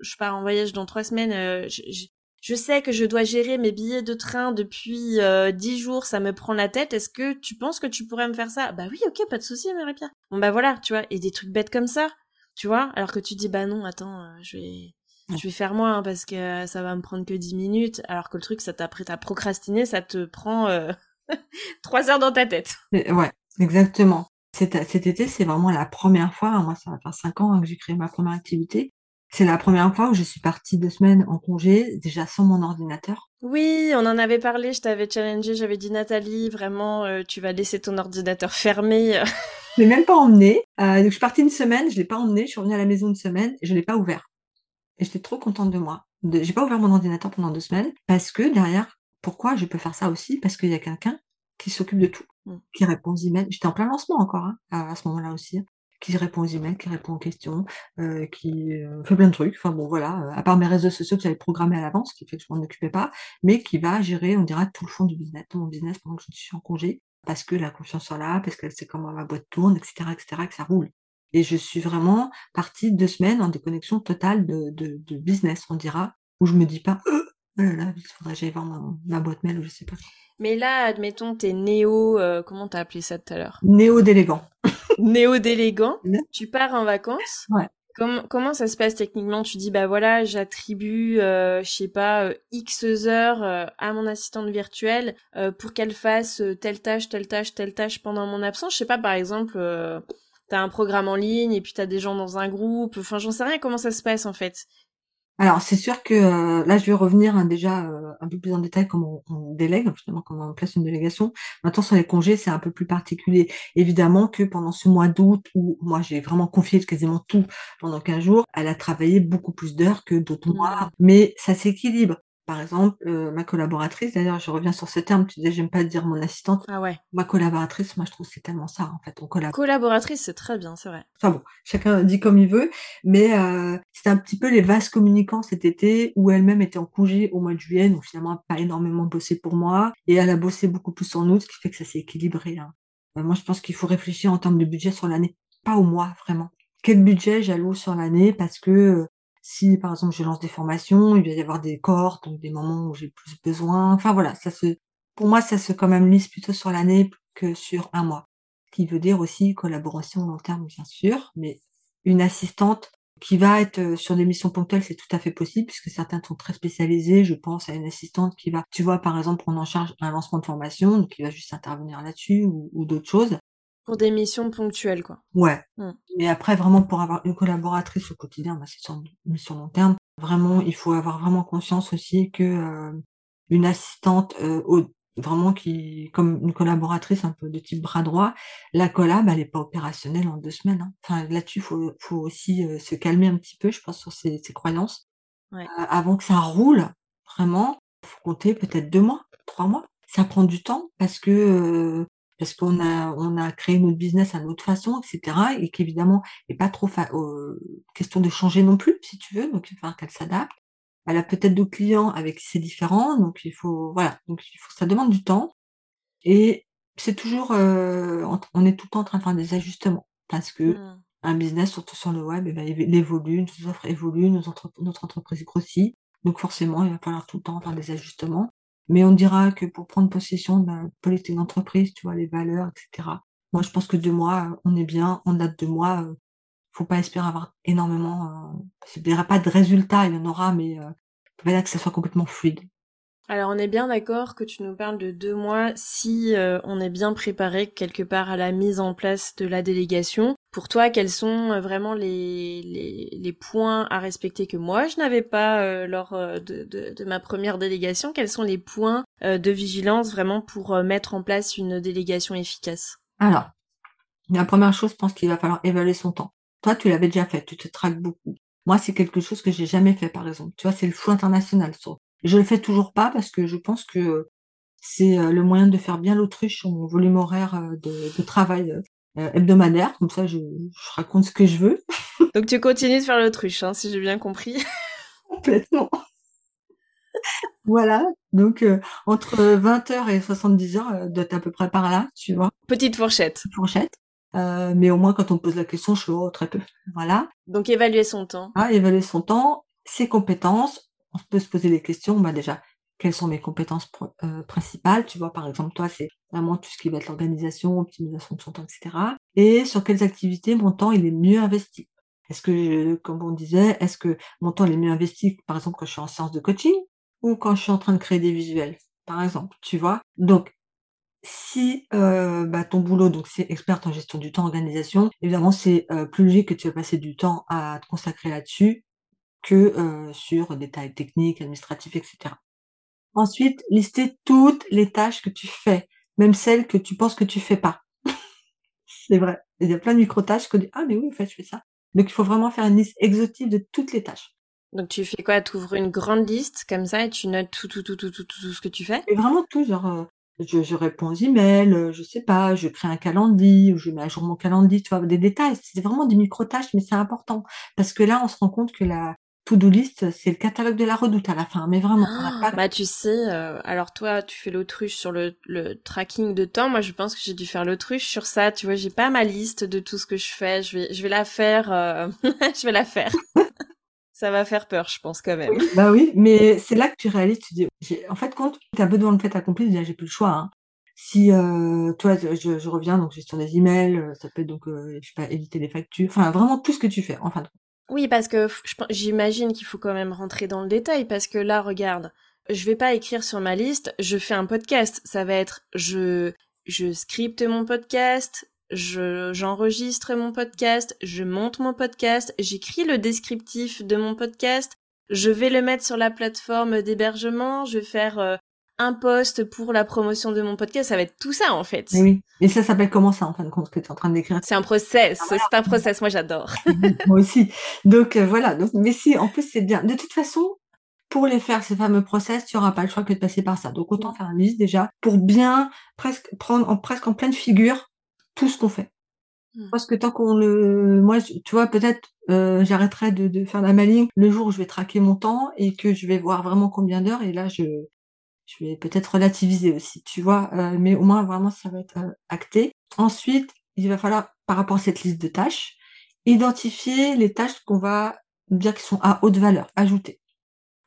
je pars en voyage dans trois semaines, euh, je, sais que je dois gérer mes billets de train depuis euh, dix jours, ça me prend la tête, est-ce que tu penses que tu pourrais me faire ça? Bah oui, ok, pas de souci, Marie-Pierre. Bon bah voilà, tu vois, et des trucs bêtes comme ça, tu vois, alors que tu dis bah non, attends, je vais... Je vais faire moi hein, parce que ça va me prendre que dix minutes, alors que le truc, ça t'apprête à procrastiner, ça te prend Trois heures dans ta tête. Ouais, exactement. Cet, été, c'est vraiment la première fois, moi ça va faire cinq ans hein, que j'ai créé ma première activité. C'est la première fois où je suis partie deux semaines en congé, déjà sans mon ordinateur. Oui, on en avait parlé, je t'avais challengé, j'avais dit Nathalie, vraiment, euh, tu vas laisser ton ordinateur fermé. je l'ai même pas emmené. Euh, donc je suis partie une semaine, je l'ai pas emmené, je suis revenue à la maison une semaine et je l'ai pas ouvert. Et j'étais trop contente de moi. J'ai pas ouvert mon ordinateur pendant deux semaines parce que derrière, pourquoi je peux faire ça aussi? Parce qu'il y a quelqu'un qui s'occupe de tout, mmh. qui répond aux emails. J'étais en plein lancement encore hein, à, ce moment-là aussi. Qui répond aux emails, qui répond aux questions, euh, qui euh, fait plein de trucs. Enfin bon, voilà, euh, à part mes réseaux sociaux que j'avais programmés à l'avance, qui fait que je m'en occupais pas, mais qui va gérer, on dirait, tout le fond du business, tout mon business pendant que je suis en congé, parce que la confiance est là, parce qu'elle sait comment ma boîte tourne, etc., etc., que ça roule. Et je suis vraiment partie deux semaines en déconnexion totale de, de, de business, on dira, où je me dis pas, Oh là il faudrait que j'aille voir ma, boîte mail ou je sais pas. Mais là, admettons, t'es néo, euh, comment t'as appelé ça tout à l'heure? Néo-délégant. Néo-délégant. tu pars en vacances. Ouais. Comment, comment ça se passe techniquement? Tu dis, bah voilà, j'attribue, euh, je sais pas, euh, X heures euh, à mon assistante virtuelle pour qu'elle fasse telle tâche, telle tâche, telle tâche pendant mon absence. Je sais pas, par exemple, t'as un programme en ligne et puis t'as des gens dans un groupe. Enfin, j'en sais rien comment ça se passe en fait. Alors, c'est sûr que euh, là, je vais revenir hein, déjà euh, un peu plus en détail comment on, délègue, finalement, comment on place une délégation. Maintenant, sur les congés, c'est un peu plus particulier. Évidemment que pendant ce mois d'août, où moi, j'ai vraiment confié quasiment tout pendant 15 jours, elle a travaillé beaucoup plus d'heures que d'autres mois, mmh. mais ça s'équilibre. Par exemple, euh, ma collaboratrice, d'ailleurs, je reviens sur ce terme, tu disais, j'aime pas dire mon assistante. Ah ouais. Ma collaboratrice, moi, je trouve c'est tellement ça, en fait. On collabore. Collaboratrice, c'est très bien, c'est vrai. Enfin bon, chacun dit comme il veut, mais euh, c'est un petit peu les vases communicants cet été, où elle-même était en congé au mois de juillet, donc finalement, pas énormément bossé pour moi, et elle a bossé beaucoup plus en août, ce qui fait que ça s'est équilibré. Hein. Euh, moi, je pense qu'il faut réfléchir en termes de budget sur l'année, pas au mois, vraiment. Quel budget j'alloue sur l'année, parce que si par exemple je lance des formations, il va y avoir des cohortes, donc des moments où j'ai plus besoin. Enfin voilà, ça se, pour moi, ça se quand même lisse plutôt sur l'année que sur un mois. Ce qui veut dire aussi collaboration long terme, bien sûr, mais une assistante qui va être euh, sur des missions ponctuelles, c'est tout à fait possible, puisque certains sont très spécialisés. Je pense à une assistante qui va, tu vois, par exemple, prendre en charge un lancement de formation, donc qui va juste intervenir là-dessus ou d'autres choses. Pour des missions ponctuelles, quoi. Ouais. Mmh. Mais après, vraiment, pour avoir une collaboratrice au quotidien, bah, c'est sur une mission long terme. Vraiment, il faut avoir vraiment conscience aussi que euh, une assistante, euh, vraiment qui, comme une collaboratrice un peu de type bras droit, la collab, elle n'est pas opérationnelle en deux semaines. Hein. Enfin, là-dessus, il faut, faut aussi euh, se calmer un petit peu, je pense, sur ses, croyances. Ouais. avant que ça roule, vraiment, faut compter peut-être deux mois, trois mois. Ça prend du temps parce que parce qu'on a, on a créé notre business à notre façon, etc. Et qu'évidemment, il n'est pas trop euh, question de changer non plus, si tu veux. Donc, il va falloir qu'elle s'adapte. Elle a peut-être d'autres clients avec qui c'est différent. Donc, il faut, voilà. Donc, il faut, ça demande du temps. Et c'est toujours, euh, on est tout le temps en train de faire des ajustements. Parce que mmh. un business, surtout sur le web, eh il évolue, nos offres évoluent, notre entreprise grossit. Donc forcément, il va falloir tout le temps faire des ajustements. Mais on dira que pour prendre possession de la politique d'entreprise, tu vois, les valeurs, etc. Moi, je pense que deux mois, on est bien. En date de mois, euh, faut pas espérer avoir énormément. Euh, il n'y aura pas de résultats, il y en aura, mais euh, faut que ça soit complètement fluide. Alors on est bien d'accord que tu nous parles de deux mois si euh, on est bien préparé quelque part à la mise en place de la délégation. Pour toi, quels sont euh, vraiment les, points à respecter que moi je n'avais pas euh, lors de, de, ma première délégation? Quels sont les points de vigilance vraiment pour mettre en place une délégation efficace? Alors, la première chose, je pense qu'il va falloir évaluer son temps. Toi, tu l'avais déjà fait, tu te traques beaucoup. Moi, c'est quelque chose que j'ai jamais fait, par exemple. Tu vois, c'est le flou international. Je le fais toujours pas parce que je pense que c'est le moyen de faire bien l'autruche mon volume horaire de, travail hebdomadaire. Comme ça, je, raconte ce que je veux. Donc tu continues de faire l'autruche, hein, si j'ai bien compris. Complètement. voilà. Donc entre 20h et 70h, doit être à peu près par là, tu vois. Petite fourchette. fourchette. mais au moins, quand on me pose la question, je suis oh, très peu. Voilà. Donc évaluer son temps. Ah, évaluer son temps, ses compétences, on peut se poser les questions, bah déjà, quelles sont mes compétences euh, principales? Tu vois, par exemple, toi, c'est vraiment tout ce qui va être l'organisation, optimisation de son temps, etc. Et sur quelles activités mon temps il est mieux investi? Est-ce que, comme on disait, est-ce que mon temps est mieux investi, par exemple, quand je suis en séance de coaching ou quand je suis en train de créer des visuels, par exemple, tu vois? Donc, si euh, bah, ton boulot, donc c'est experte en gestion du temps, organisation, évidemment, c'est euh, plus logique que tu vas passer du temps à te consacrer là-dessus que sur des détails techniques, administratifs, etc. Ensuite, lister toutes les tâches que tu fais, même celles que tu penses que tu fais pas. c'est vrai. Il y a plein de micro-tâches que tu dis, ah, mais oui, en fait, je fais ça. Donc, il faut vraiment faire une liste exhaustive de toutes les tâches. Donc, tu fais quoi? Tu ouvres une grande liste comme ça et tu notes tout, tout, tout, tout, tout, tout, ce que tu fais? Et vraiment tout, genre, je, je, réponds aux emails, je sais pas, je crée un calendrier, ou je mets à jour mon calendrier, tu vois, des détails. C'est vraiment des micro-tâches, mais c'est important. Parce que là, on se rend compte que la, to-do list, c'est le catalogue de la redoute à la fin, mais vraiment, pas... Bah tu sais, euh, alors toi, tu fais l'autruche sur le, le, tracking de temps. Moi, je pense que j'ai dû faire l'autruche sur ça. Tu vois, j'ai pas ma liste de tout ce que je fais. Je vais, je vais la faire. Euh... je vais la faire. ça va faire peur, je pense quand même. bah oui, mais c'est là que tu réalises. Tu dis, en fait, quand tu un peu devant le fait accompli, déjà j'ai plus le choix. Hein. Si euh, toi, je, je, reviens donc gestion des emails, euh, ça peut être donc, euh, je sais pas, éviter les factures, enfin vraiment tout ce que tu fais. Enfin, oui, parce que j'imagine qu'il faut quand même rentrer dans le détail, parce que là, regarde, je vais pas écrire sur ma liste, je fais un podcast. Ça va être, je, je scripte mon podcast, je, j'enregistre mon podcast, je monte mon podcast, j'écris le descriptif de mon podcast, je vais le mettre sur la plateforme d'hébergement, je vais faire euh, un post pour la promotion de mon podcast, ça va être tout ça en fait. oui. Et ça s'appelle comment ça en fin de compte que tu es en train d'écrire? C'est un process, ah, c'est un process, moi j'adore. moi aussi. Donc euh, voilà, donc mais si en plus c'est bien. De toute façon, pour les faire ces fameux process, tu n'auras pas le choix que de passer par ça. Donc autant faire une liste déjà pour bien presque prendre en presque en pleine figure tout ce qu'on fait. Mmh. Parce que tant qu'on le, moi, tu vois, peut-être euh, j'arrêterai de, de, faire la maligne le jour où je vais traquer mon temps et que je vais voir vraiment combien d'heures et là je je vais peut-être relativiser aussi, tu vois, euh, mais au moins vraiment ça va être euh, acté. Ensuite, il va falloir, par rapport à cette liste de tâches, identifier les tâches qu'on va dire qui sont à haute valeur, ajoutées,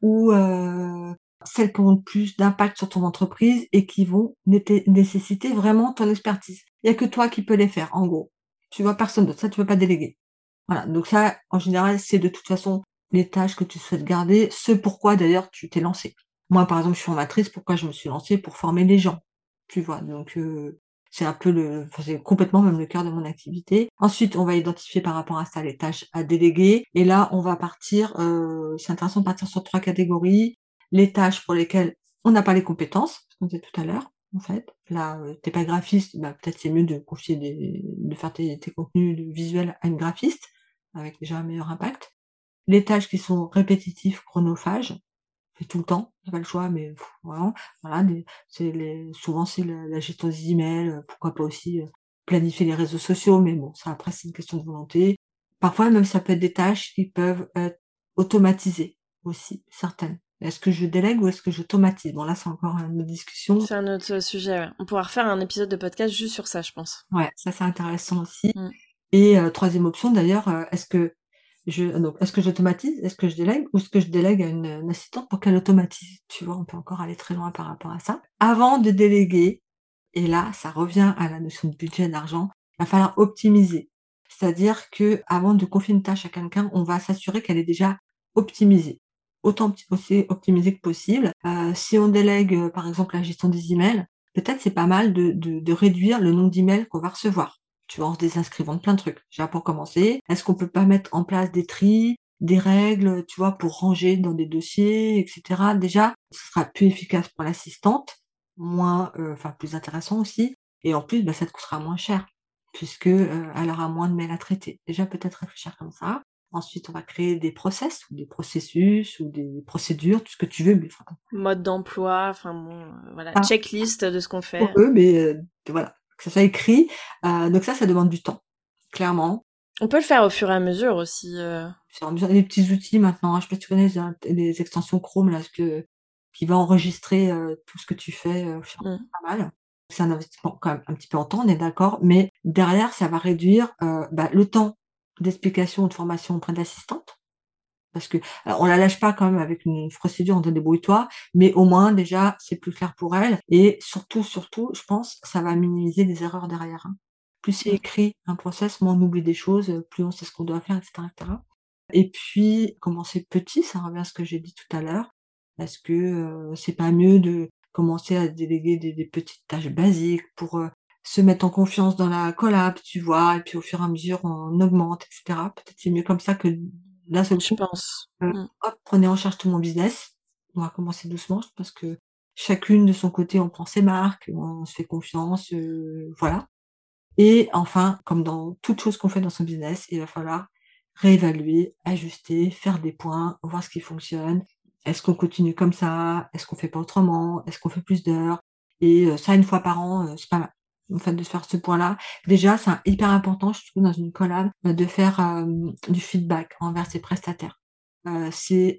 ou euh, celles qui ont plus d'impact sur ton entreprise et qui vont nécessiter vraiment ton expertise. Il y a que toi qui peux les faire, en gros. Tu vois, personne d'autre. Ça, tu peux pas déléguer. Voilà. Donc ça, en général, c'est de toute façon les tâches que tu souhaites garder, ce pourquoi d'ailleurs tu t'es lancé. Moi, par exemple, je suis formatrice, pourquoi je me suis lancée Pour former les gens, tu vois. Donc, euh, c'est un peu le, enfin, c'est complètement même le cœur de mon activité. Ensuite, on va identifier par rapport à ça les tâches à déléguer. Et là, on va partir, euh, c'est intéressant de partir sur trois catégories. Les tâches pour lesquelles on n'a pas les compétences, comme je disait tout à l'heure, en fait. Là, euh, t'es pas graphiste, bah, peut-être c'est mieux de confier des, de faire tes, contenus visuels à une graphiste, avec déjà un meilleur impact. Les tâches qui sont répétitives, chronophages, tout le temps, j'ai pas le choix, mais voilà, voilà c'est les, souvent c'est la, gestion des emails, euh, pourquoi pas aussi euh, planifier les réseaux sociaux, mais bon, ça après c'est une question de volonté. Parfois même ça peut être des tâches qui peuvent être automatisées aussi, certaines. Est-ce que je délègue ou est-ce que j'automatise Bon là c'est encore une discussion. C'est un autre sujet, ouais. On pourra refaire un épisode de podcast juste sur ça, je pense. Ouais, ça c'est intéressant aussi. Mmh. Et euh, troisième option d'ailleurs, est-ce que donc, est-ce que j'automatise? Est-ce que je délègue? Ou est-ce que je délègue à une, assistante pour qu'elle automatise? Tu vois, on peut encore aller très loin par rapport à ça. Avant de déléguer, et là, ça revient à la notion de budget, d'argent, il va falloir optimiser. C'est-à-dire que avant de confier une tâche à quelqu'un, on va s'assurer qu'elle est déjà optimisée. Autant aussi optimisée que possible. Euh, si on délègue, euh, par exemple, la gestion des emails, peut-être c'est pas mal de, de réduire le nombre d'emails qu'on va recevoir tu vois, en se désinscrivant de plein de trucs. Déjà pour commencer, est-ce qu'on peut pas mettre en place des tris, des règles, tu vois, pour ranger dans des dossiers, etc. Déjà, ce sera plus efficace pour l'assistante, moins, euh, enfin plus intéressant aussi, et en plus, bah, ça te coûtera moins cher, puisque euh, elle aura moins de mails à traiter. Déjà peut-être réfléchir comme ça. Ensuite, on va créer des process ou des processus ou des procédures, tout ce que tu veux. Mais, Mode d'emploi, enfin bon, euh, voilà, ah. checklist de ce qu'on fait. Pour eux, mais voilà, que ça soit écrit. Euh, donc ça, ça demande du temps, clairement. On peut le faire au fur et à mesure aussi. Euh... a des petits outils maintenant. Hein. Je sais pas si tu connais les, extensions Chrome là, ce que, qui va enregistrer euh, tout ce que tu fais. Euh, mmh. Pas mal. C'est un investissement quand même un petit peu en temps, on est d'accord. Mais derrière, ça va réduire bah, le temps d'explication ou de formation auprès de l'assistante parce que on la lâche pas quand même avec une procédure, on dit débrouille-toi, mais au moins déjà c'est plus clair pour elle et surtout surtout je pense ça va minimiser les erreurs derrière. Hein. Plus c'est écrit un process, moins on oublie des choses, plus on sait ce qu'on doit faire, etc., etc. Et puis commencer petit, ça revient à ce que j'ai dit tout à l'heure, parce que euh, c'est pas mieux de commencer à déléguer des, petites tâches basiques pour euh, se mettre en confiance dans la collab, tu vois, et puis au fur et à mesure on augmente, etc. Peut-être c'est mieux comme ça que la Je pense. Euh, mmh. hop, prenez en charge tout mon business. On va commencer doucement parce que chacune de son côté, on prend ses marques, on se fait confiance, euh, voilà. Et enfin, comme dans toute chose qu'on fait dans son business, il va falloir réévaluer, ajuster, faire des points, voir ce qui fonctionne. Est-ce qu'on continue comme ça? Est-ce qu'on fait pas autrement? Est-ce qu'on fait plus d'heures? Et euh, ça, une fois par an, c'est pas mal en fait de faire ce point-là. Déjà, c'est hyper important, je trouve, dans une collab, euh, de faire euh, du feedback envers ses prestataires. Euh, c'est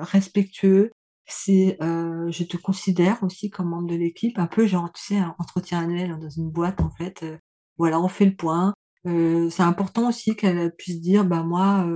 respectueux, c'est je te considère aussi comme membre de l'équipe, un peu genre, tu sais, un entretien annuel dans une boîte, en fait. voilà, on fait le point. c'est important aussi qu'elle puisse dire, bah moi,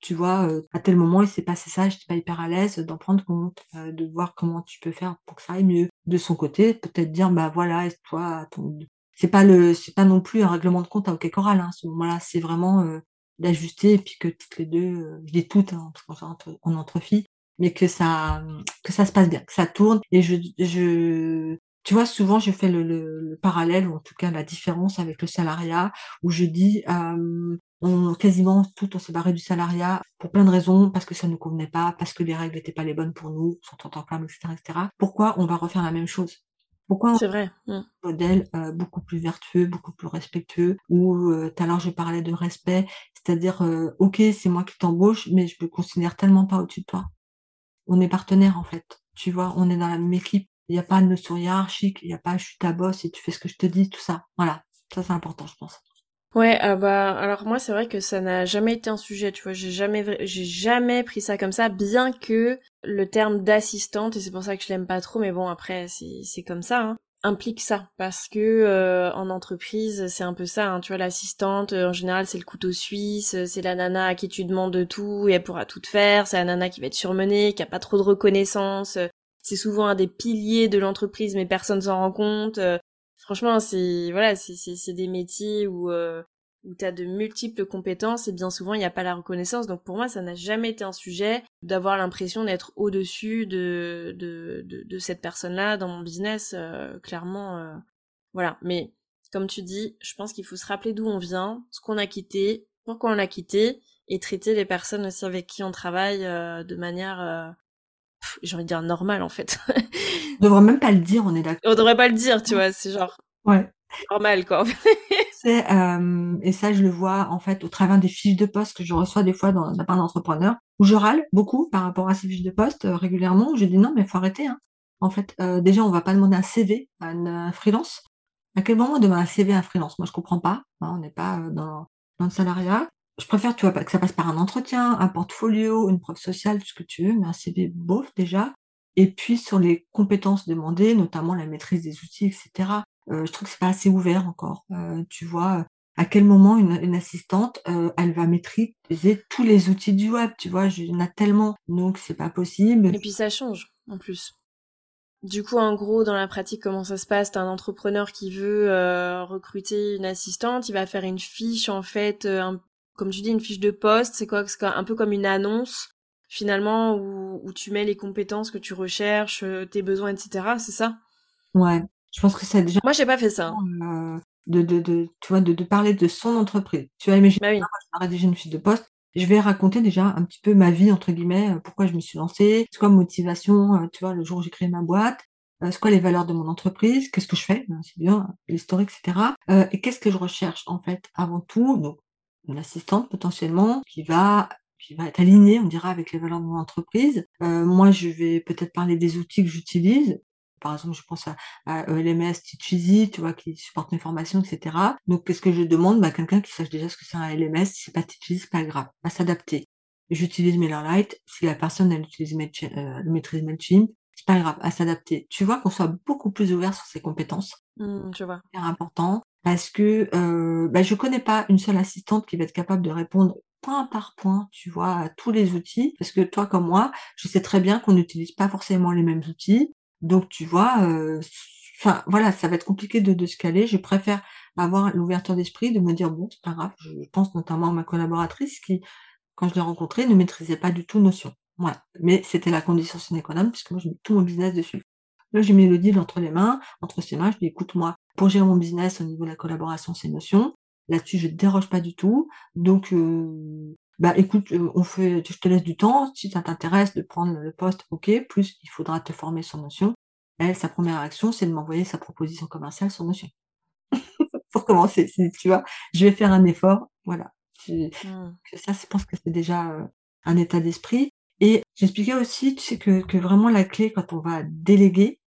tu vois, à tel moment il s'est passé ça, j'étais pas hyper à l'aise d'en prendre compte, de voir comment tu peux faire pour que ça aille mieux. De son côté, peut-être dire, bah voilà, toi, ton, c'est pas le c'est pas non plus un règlement de compte à OK Choral hein, à ce moment-là, c'est vraiment euh, d'ajuster et puis que toutes les deux, euh, je dis toutes hein, parce qu'on entre, on entre filles, mais que ça que ça se passe bien, que ça tourne et je je tu vois souvent je fais le, le, parallèle ou en tout cas la différence avec le salariat où je dis euh, on quasiment tout on s'est barré du salariat pour plein de raisons parce que ça ne convenait pas parce que les règles n'étaient pas les bonnes pour nous, sont en temps plein, etc., etc. Pourquoi on va refaire la même chose? Pourquoi C'est vrai. Mmh. Un modèle euh, beaucoup plus vertueux, beaucoup plus respectueux, où euh, tout à l'heure je parlais de respect, c'est-à-dire, euh, ok, c'est moi qui t'embauche, mais je me considère tellement pas au-dessus de toi. On est partenaires en fait, tu vois, on est dans la même équipe. Il n'y a pas de notion hiérarchique, il n'y a pas je suis ta boss et tu fais ce que je te dis, tout ça. Voilà, ça c'est important, je pense. Ouais, ah bah alors moi c'est vrai que ça n'a jamais été un sujet, tu vois, j'ai jamais j'ai jamais pris ça comme ça, bien que le terme d'assistante et c'est pour ça que je l'aime pas trop, mais bon après c'est c'est comme ça, hein, implique ça. Parce que euh, en entreprise c'est un peu ça, hein, tu vois l'assistante euh, en général c'est le couteau suisse, c'est la nana à qui tu demandes tout et elle pourra tout faire, c'est la nana qui va être surmenée, qui a pas trop de reconnaissance, c'est souvent un des piliers de l'entreprise mais personne s'en rend compte. Franchement, c'est voilà, c'est des métiers où euh, où tu as de multiples compétences et bien souvent il n'y a pas la reconnaissance. Donc pour moi, ça n'a jamais été un sujet d'avoir l'impression d'être au-dessus de, de, de, cette personne-là dans mon business, euh, clairement. Euh, voilà, mais comme tu dis, je pense qu'il faut se rappeler d'où on vient, ce qu'on a quitté, pourquoi on l'a quitté, et traiter les personnes aussi avec qui on travaille de manière j'ai envie de dire normal en fait. on devrait même pas le dire, on est d'accord. On devrait pas le dire, tu vois, c'est genre ouais. normal quoi. c'est euh, et ça je le vois en fait au travers des fiches de poste que je reçois des fois dans la part d'entrepreneurs où je râle beaucoup par rapport à ces fiches de poste euh, régulièrement où je dis non mais faut arrêter hein. En fait, euh, déjà on va pas demander un CV à un freelance. À quel moment on demande un CV à un freelance? Moi je comprends pas. Hein, on n'est pas dans dans le salariat je préfère, que ça passe par un entretien, un portfolio, une preuve sociale, tout ce que tu veux, mais un CV bof déjà. Et puis sur les compétences demandées, notamment la maîtrise des outils, etc. Euh, je trouve que c'est pas assez ouvert encore. Euh, tu vois, à quel moment une, assistante, euh, elle va maîtriser tous les outils du web, tu vois, il y en a tellement, donc c'est pas possible. Et puis ça change, en plus. Du coup, en gros, dans la pratique, comment ça se passe? T'as un entrepreneur qui veut euh, recruter une assistante, il va faire une fiche, en fait, euh, comme tu dis, une fiche de poste, c'est quoi C'est un peu comme une annonce, finalement, où, où, tu mets les compétences que tu recherches, tes besoins, etc., c'est ça? Ouais, je pense que c'est déjà... Moi, j'ai pas fait ça. Hein de, de, de, tu vois, de, de parler de son entreprise. Tu vas imaginer, bah oui. je vais rédiger une fiche de poste, je vais raconter déjà un petit peu ma vie, entre guillemets, euh, pourquoi je me suis lancée, c'est quoi ma motivation, euh, tu vois, le jour où j'ai créé ma boîte, euh, c'est quoi les valeurs de mon entreprise, qu'est-ce que je fais, c'est bien, l'historique, etc. Euh, et qu'est-ce que je recherche, en fait, avant tout, donc, une assistante, potentiellement, qui va qui va être alignée, on dira, avec les valeurs de mon entreprise. Euh, moi, je vais peut-être parler des outils que j'utilise, par exemple, je pense à, à LMS, Teach tu vois, qui supporte mes formations, etc. Donc, qu'est-ce que je demande bah, Quelqu'un qui sache déjà ce que c'est un LMS, si c'est pas Teach c'est pas grave, à s'adapter. J'utilise MailerLite, si la personne, elle utilise euh, maîtrise MailChimp, c'est pas grave, à s'adapter. Tu vois qu'on soit beaucoup plus ouvert sur ses compétences. Mmh, je vois. C'est important parce que euh, bah, je connais pas une seule assistante qui va être capable de répondre point par point, tu vois, à tous les outils. Parce que toi comme moi, je sais très bien qu'on n'utilise pas forcément les mêmes outils. Donc tu vois, euh, enfin voilà, ça va être compliqué de, de se caler. Je préfère avoir l'ouverture d'esprit, de me dire bon, c'est pas grave. Je pense notamment à ma collaboratrice qui, quand je l'ai rencontrée, ne maîtrisait pas du tout Notion. Voilà. Mais c'était la condition sine qua non, puisque moi j'ai mis tout mon business dessus. Là, j'ai mis le deal entre les mains, entre ses mains. Je dis écoute moi, pour gérer mon business au niveau de la collaboration, c'est Notion. Là-dessus, je ne déroge pas du tout. Donc, euh, bah écoute, euh, on fait, je te laisse du temps, si ça t'intéresse de prendre le poste, ok, plus il faudra te former sur Notion. Elle, sa première action, c'est de m'envoyer sa proposition commerciale sur Notion. Pour commencer, tu vois, je vais faire un effort, voilà. Mmh. Ça, je pense que c'est déjà euh, un état d'esprit. Et j'expliquais aussi, tu sais, que, que vraiment la clé quand on va déléguer,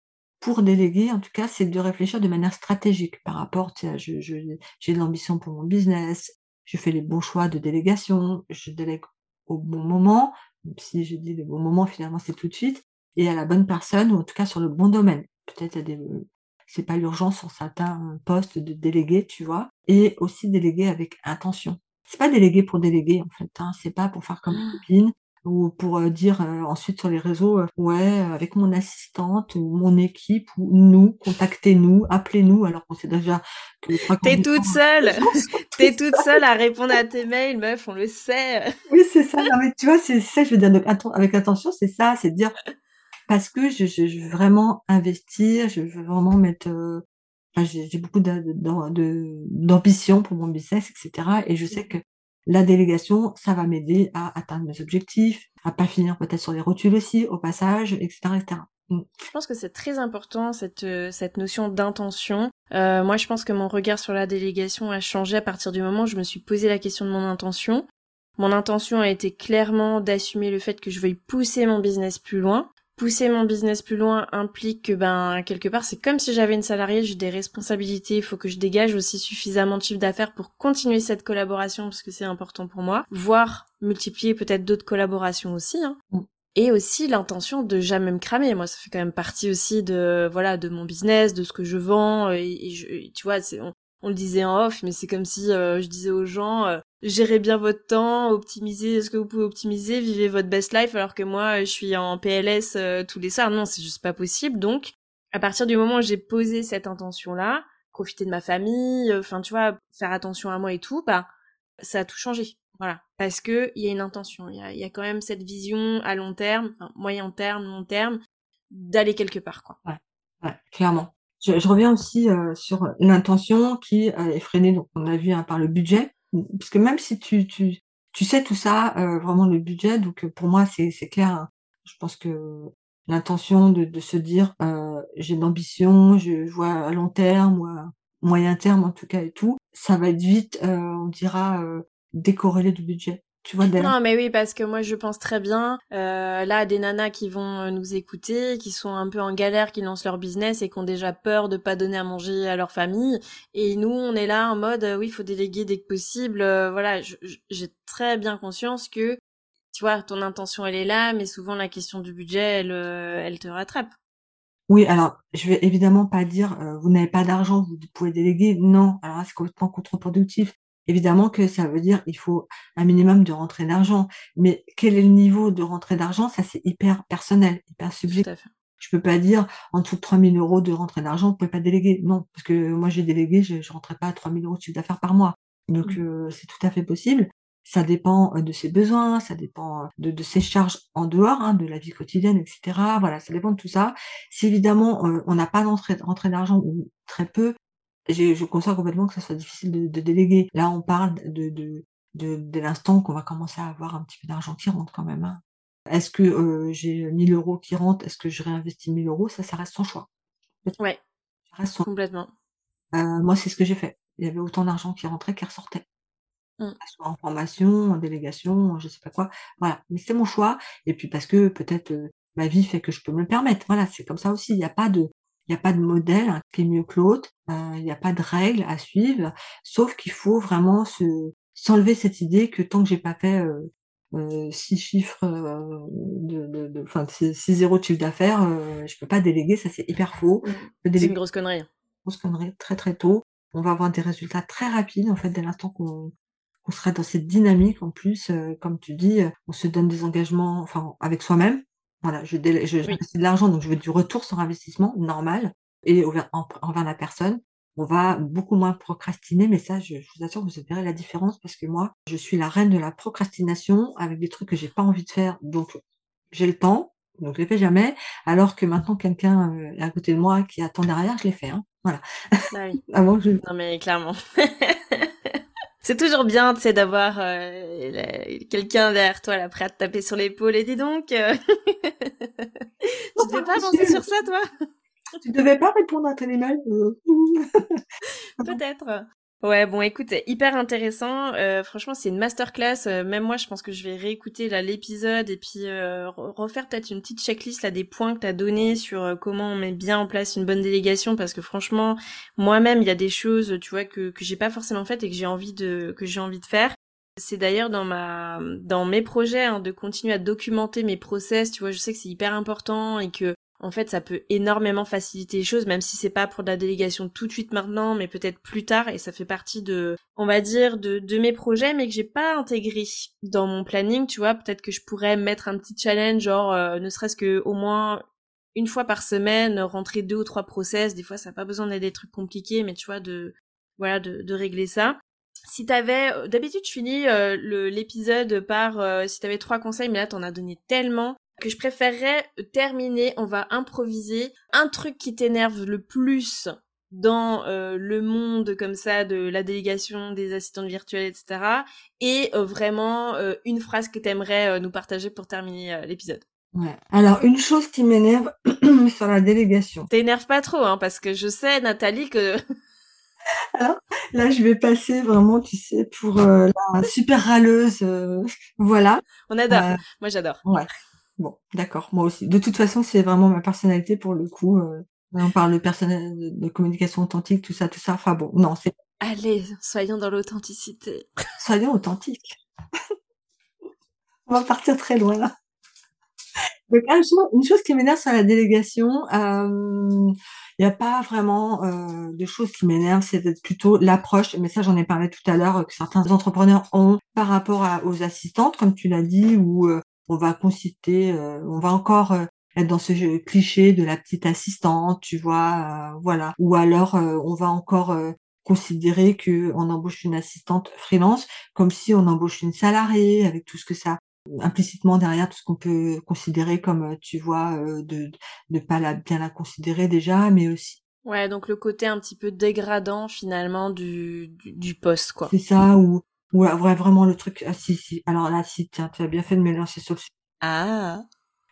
pour déléguer, en tout cas, c'est de réfléchir de manière stratégique par rapport, sais, je, j'ai de l'ambition pour mon business, je fais les bons choix de délégation, je délègue au bon moment, si je dis le bon moment, finalement c'est tout de suite, et à la bonne personne, ou en tout cas sur le bon domaine. Peut-être a des, c'est pas l'urgence sur certains postes de déléguer, tu vois, et aussi déléguer avec intention. C'est pas déléguer pour déléguer en fait, hein, c'est pas pour faire comme une copine, ou pour euh, dire euh, ensuite sur les réseaux, euh, ouais, avec mon assistante ou mon équipe ou nous, contactez-nous, appelez-nous, alors qu'on sait déjà que T'es toute seule, t'es toute seule à répondre à tes mails, meuf, on le sait. Oui, c'est ça. Non, mais tu vois, c'est ça, je veux dire, avec attention, c'est ça, c'est dire parce que je, je, je, veux vraiment investir, je veux vraiment mettre. J'ai beaucoup d'ambition pour mon business, etc. Et je sais que la délégation, ça va m'aider à atteindre mes objectifs, à pas finir peut-être sur les rotules aussi, au passage, etc. etc. Je pense que c'est très important cette euh, cette notion d'intention. Euh, moi, je pense que mon regard sur la délégation a changé à partir du moment où je me suis posé la question de mon intention. Mon intention a été clairement d'assumer le fait que je veuille pousser mon business plus loin, pousser mon business plus loin implique que ben quelque part c'est comme si j'avais une salariée, j'ai des responsabilités, il faut que je dégage aussi suffisamment de chiffre d'affaires pour continuer cette collaboration parce que c'est important pour moi, voire multiplier peut-être d'autres collaborations aussi. Hein. Mm. Et aussi l'intention de jamais me cramer. Moi, ça fait quand même partie aussi de voilà de mon business, de ce que je vends. Et, je, tu vois, c'est on, le disait en off, mais c'est comme si euh, je disais aux gens, euh, gérez bien votre temps, optimisez ce que vous pouvez optimiser, vivez votre best life alors que moi je suis en PLS euh, tous les soirs. Non, c'est juste pas possible. Donc à partir du moment où j'ai posé cette intention là, profiter de ma famille, enfin tu vois, faire attention à moi et tout, bah ça a tout changé. Voilà, parce que il y a une intention, il y a, quand même cette vision à long terme, moyen terme, long terme, d'aller quelque part quoi. Ouais, ouais clairement. Je, je reviens aussi euh, sur l'intention qui est freinée, donc on a vu hein, par le budget parce que même si tu, tu, tu sais tout ça, euh, vraiment le budget, donc euh, pour moi c'est clair. Hein. Je pense que l'intention de, de se dire euh, j'ai de l'ambition, je vois à long terme ou à moyen terme en tout cas et tout, ça va être vite, euh, on dira, euh, décorrélé du budget. Tu vois, non, mais oui, parce que moi, je pense très bien, euh, là, des nanas qui vont euh, nous écouter, qui sont un peu en galère, qui lancent leur business et qui ont déjà peur de pas donner à manger à leur famille. Et nous, on est là en mode, euh, oui, il faut déléguer dès que possible. Euh, voilà, j'ai très bien conscience que, tu vois, ton intention, elle est là, mais souvent, la question du budget, elle, elle te rattrape. Oui, alors, je vais évidemment pas dire, «Vous n'avez pas d'argent, vous pouvez déléguer». Non, alors c'est complètement contre-productif. Évidemment que ça veut dire, il faut un minimum de rentrée d'argent, mais quel est le niveau de rentrée d'argent? Ça, c'est hyper personnel, hyper subjectif. Je peux pas dire: «En dessous de 3 000 € de rentrée d'argent, vous pouvez pas déléguer». Non, parce que moi, j'ai délégué, je je rentrais pas à 3 000 € de chiffre d'affaires par mois. Donc Mmh. heu, c'est tout à fait possible. Ça dépend, heu, de ses besoins, ça dépend, heu, de de ses charges en dehors, hein, de la vie quotidienne et cetera. Voilà, ça dépend de tout ça. Si évidemment, heu, on n'a pas d'entrée d'argent ou très peu, j'ai je conçois complètement que ça soit difficile de de déléguer. Là, on parle de de de dès l'instant qu'on va commencer à avoir un petit peu d'argent qui rentre quand même, hein. Est-ce que, heu, j'ai 1 000 € qui rentrent? Est-ce que je réinvestis 1 000 €? Ça, ça reste son choix. Ouais, Ça reste son complètement. heu, moi, c'est ce que j'ai fait. Il y avait autant d'argent qui rentrait qui ressortait. Mmh. Soit en formation, en délégation, je sais pas quoi. Voilà, mais c'est mon choix et puis parce que peut-être, heu, ma vie fait que je peux me le permettre. Voilà, c'est comme ça aussi. Il y a pas de il y a pas de modèle, hein, qui est mieux que l'autre. Heu, il y a pas de règles à suivre, sauf qu'il faut vraiment se s'enlever cette idée que tant que j'ai pas fait, heu heu, 6 chiffres, heu, de de de enfin, six 6 zéros de chiffre d'affaires, heu, je peux pas déléguer, ça c'est hyper faux. Peux C'est une grosse connerie. grosse connerie très, très tôt. On va avoir des résultats très rapides, en fait, dès l'instant qu'on sera dans cette dynamique en plus, heu, comme tu dis, on se donne des engagements, enfin, avec soi-même. Voilà, je je Oui. j'investis de l'argent, donc je veux du retour sur investissement, normal et envers en envers la personne. On va beaucoup moins procrastiner, mais ça, je je vous assure, vous verrez la différence parce que moi, je suis la reine de la procrastination avec des trucs que j'ai pas envie de faire, donc j'ai le temps, donc je les fais jamais, alors que maintenant quelqu'un, est à côté de moi qui attend derrière, je les fais, hein. Voilà. Bah oui. Avant je Non mais clairement. C'est toujours bien, tu sais, d'avoir, la quelqu'un derrière toi là, prêt à te taper sur l'épaule et «Dis donc, heu, tu devais pas penser sur ça toi?» «Tu devais pas répondre à tel email, heu?» Peut-être. Ouais, bon écoute, hyper intéressant, heu, franchement c'est une masterclass, heu, même moi je pense que je vais réécouter là l'épisode et puis, re refaire peut-être une petite checklist là des points que tu as donnés sur, heu, comment on met bien en place une bonne délégation parce que franchement, moi-même il y a des choses, tu vois, que que j'ai pas forcément faites et que j'ai envie de que j'ai envie de faire. C'est d'ailleurs dans ma dans mes projets, hein, de continuer à documenter mes process, tu vois? Je sais que c'est hyper important et que en fait, ça peut énormément faciliter les choses, même si c'est pas pour de la délégation tout de suite maintenant, mais peut-être plus tard, et ça fait partie de, on va dire, de, de mes projets, mais que j'ai pas intégré dans mon planning, tu vois. Peut-être que je pourrais mettre un petit challenge, genre, euh, ne serait-ce que au moins une fois par semaine, rentrer deux ou trois process. Des fois, ça n'a pas besoin d'être des trucs compliqués, mais tu vois, de, voilà, de, de régler ça. Si t'avais, euh, d'habitude, je finis euh, l'épisode par euh, si t'avais trois conseils, mais là, t'en as donné tellement que je préférerais terminer, on va improviser un truc qui t'énerve le plus dans euh, le monde comme ça de la délégation des assistantes virtuelles, etc. Et euh, vraiment euh, une phrase que t'aimerais nous partager pour terminer l'épisode. Ouais. Alors une chose qui m'énerve sur la délégation. T'énerve pas trop, hein, parce que je sais, Nathalie, que Alors là, je vais passer vraiment, tu sais, pour, la super râleuse, voilà. on adore. Moi, j'adore. ouais. Bon, d'accord, moi aussi. De toute façon, c'est vraiment ma personnalité pour le coup, là on parle de personnel de communication authentique, tout ça, tout ça. Enfin bon, non, c'est Allez, soyons dans l'authenticité. soyons authentiques. On va partir très loin là. Donc un jour une chose qui m'énerve sur la délégation, il y a pas vraiment, heu, de choses qui m'énervent, c'est plutôt l'approche, mais ça j'en ai parlé tout à l'heure, heu, que certains entrepreneurs ont par rapport à aux assistantes, comme tu l'as dit, heu, on va consulter, heu, on va encore, heu, être dans ce jeu cliché de la petite assistante, tu vois? Heu, voilà. Ou alors, on va encore, considérer qu'on embauche une assistante freelance comme si on embauche une salariée avec tout ce que ça implicitement derrière tout ce qu'on peut considérer comme, tu vois, de de pas la bien la considérer déjà, mais aussi Ouais, donc le côté un petit peu dégradant finalement du, du, du poste, quoi. c'est ça ou ouais, ouais, vraiment le truc ah si, si, alors là, si, tiens, tu as bien fait de me lancer sur le sujet Ah,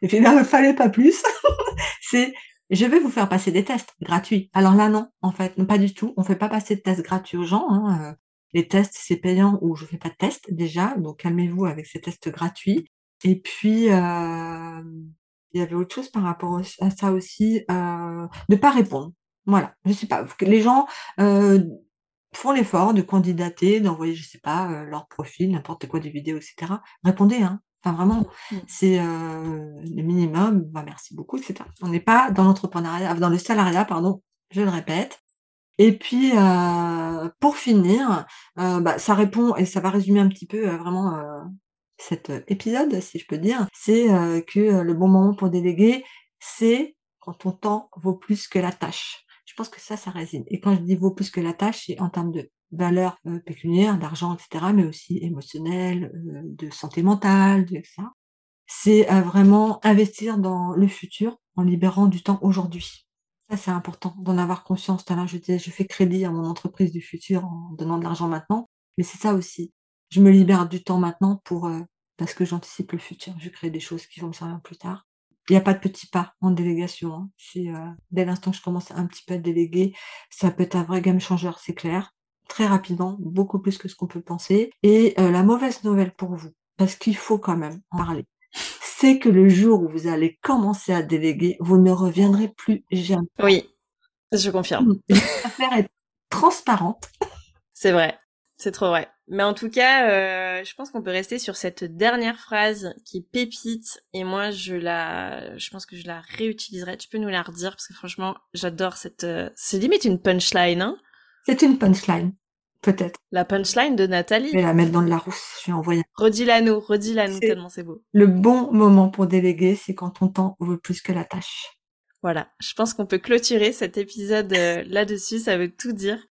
et puis là, il fallait pas plus. C'est: «Je vais vous faire passer des tests gratuits». Alors là, non, en fait, non, pas du tout. On fait pas passer de tests gratuits aux gens, hein, heu, les tests, c'est payant ou je fais pas de tests déjà, donc calmez-vous avec ces tests gratuits et puis, hem, il y avait autre chose par rapport à ça aussi, heu, de pas répondre. Voilà, je sais pas, les gens, heu, font l'effort de candidater, d'envoyer, je sais pas, heu, leur profil, n'importe quoi, des vidéos et cetera. Répondez, hein, Enfin, vraiment, mmh. c'est le minimum. Bah, merci beaucoup, etc. On n'est pas dans l'entrepreneuriat, dans le salariat, pardon, je le répète. Et puis, pour finir, bah, ça répond et ça va résumer un petit peu vraiment cet épisode, si je peux dire. C'est que le bon moment pour déléguer, c'est quand ton temps vaut plus que la tâche. Je pense que ça, ça résine. Et quand je dis vaut plus que la tâche, c'est en termes de valeur pécuniaire, d'argent, etc., mais aussi émotionnelle, de santé mentale, etc. C'est vraiment investir dans le futur en libérant du temps aujourd'hui. Ça, c'est important d'en avoir conscience. Tout je disais, je fais crédit à mon entreprise du futur en donnant de l'argent maintenant. Mais c'est ça aussi. Je me libère du temps maintenant pour, parce que j'anticipe le futur. Je crée des choses qui vont me servir plus tard. Il n'y a pas de petits pas en délégation. Hein. C'est dès l'instant que je commence un petit peu à déléguer, ça peut être un vrai game changer, c'est clair. Très rapidement, beaucoup plus que ce qu'on peut penser. Et la mauvaise nouvelle pour vous, parce qu'il faut quand même en parler, c'est que le jour où vous allez commencer à déléguer, vous ne reviendrez plus jamais. Oui, je confirme. L'affaire est transparente. C'est vrai, c'est trop vrai. Mais en tout cas, euh, je pense qu'on peut rester sur cette dernière phrase qui pépite et moi je la, je pense que je la réutiliserai. Tu peux nous la redire parce que franchement, j'adore cette. Euh, c'est limite une punchline, hein C'est une punchline. Peut-être. La punchline de Nathalie. Je vais la mettre dans de la rousse, je vais envoyer. Redis-la nous, redis-la nous, tellement c'est beau. Le bon moment pour déléguer, c'est quand ton temps vaut plus que la tâche. Voilà, je pense qu'on peut clôturer cet épisode euh, là-dessus, ça veut tout dire.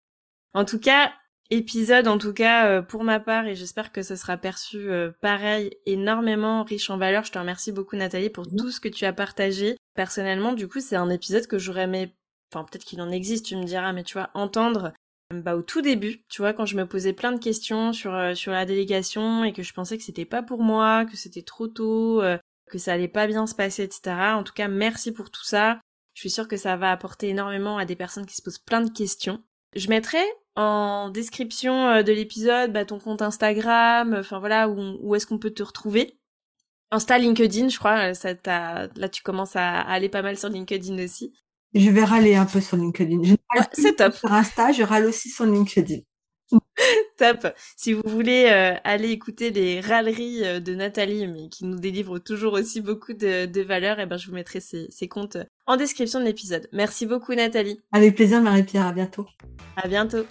En tout cas, épisode en tout cas euh, pour ma part et j'espère que ce sera perçu euh, pareil, énormément riche en valeur. Je te remercie beaucoup Nathalie pour tout ce que tu as partagé. Personnellement, du coup, c'est un épisode que j'aurais aimé, enfin peut-être qu'il en existe, tu me diras, mais tu vois, entendre bah, au tout début, tu vois, quand je me posais plein de questions sur euh, sur la délégation et que je pensais que c'était pas pour moi, que c'était trop tôt, euh, que ça allait pas bien se passer, etc. En tout cas, merci pour tout ça. Je suis sûre que ça va apporter énormément à des personnes qui se posent plein de questions. Je mettrai en description euh, de l'épisode bah, ton compte Instagram, enfin voilà, où, où est-ce qu'on peut te retrouver. Insta, LinkedIn, je crois, ça là tu commences à aller pas mal sur LinkedIn aussi. Je vais râler un peu sur LinkedIn. c'est top. Sur Insta, je râle aussi sur LinkedIn. top. Si vous voulez euh, aller écouter les râleries euh, de Nathalie, mais qui nous délivre toujours aussi beaucoup de, de valeur, et eh ben je vous mettrai ses, ses comptes en description de l'épisode. Merci beaucoup Nathalie. Avec plaisir Marie-Pierre, à bientôt. À bientôt.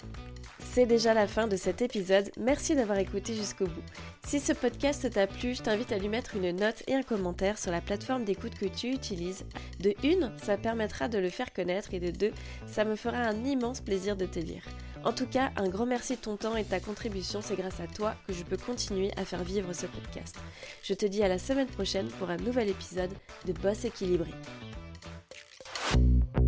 C'est déjà la fin de cet épisode, merci d'avoir écouté jusqu'au bout. Si ce podcast t'a plu, je t'invite à lui mettre une note et un commentaire sur la plateforme d'écoute que tu utilises. De une, ça permettra de le faire connaître et de deux, ça me fera un immense plaisir de te lire. En tout cas, un grand merci de ton temps et de ta contribution, c'est grâce à toi que je peux continuer à faire vivre ce podcast. Je te dis à la semaine prochaine pour un nouvel épisode de Boss équilibré. Thank you.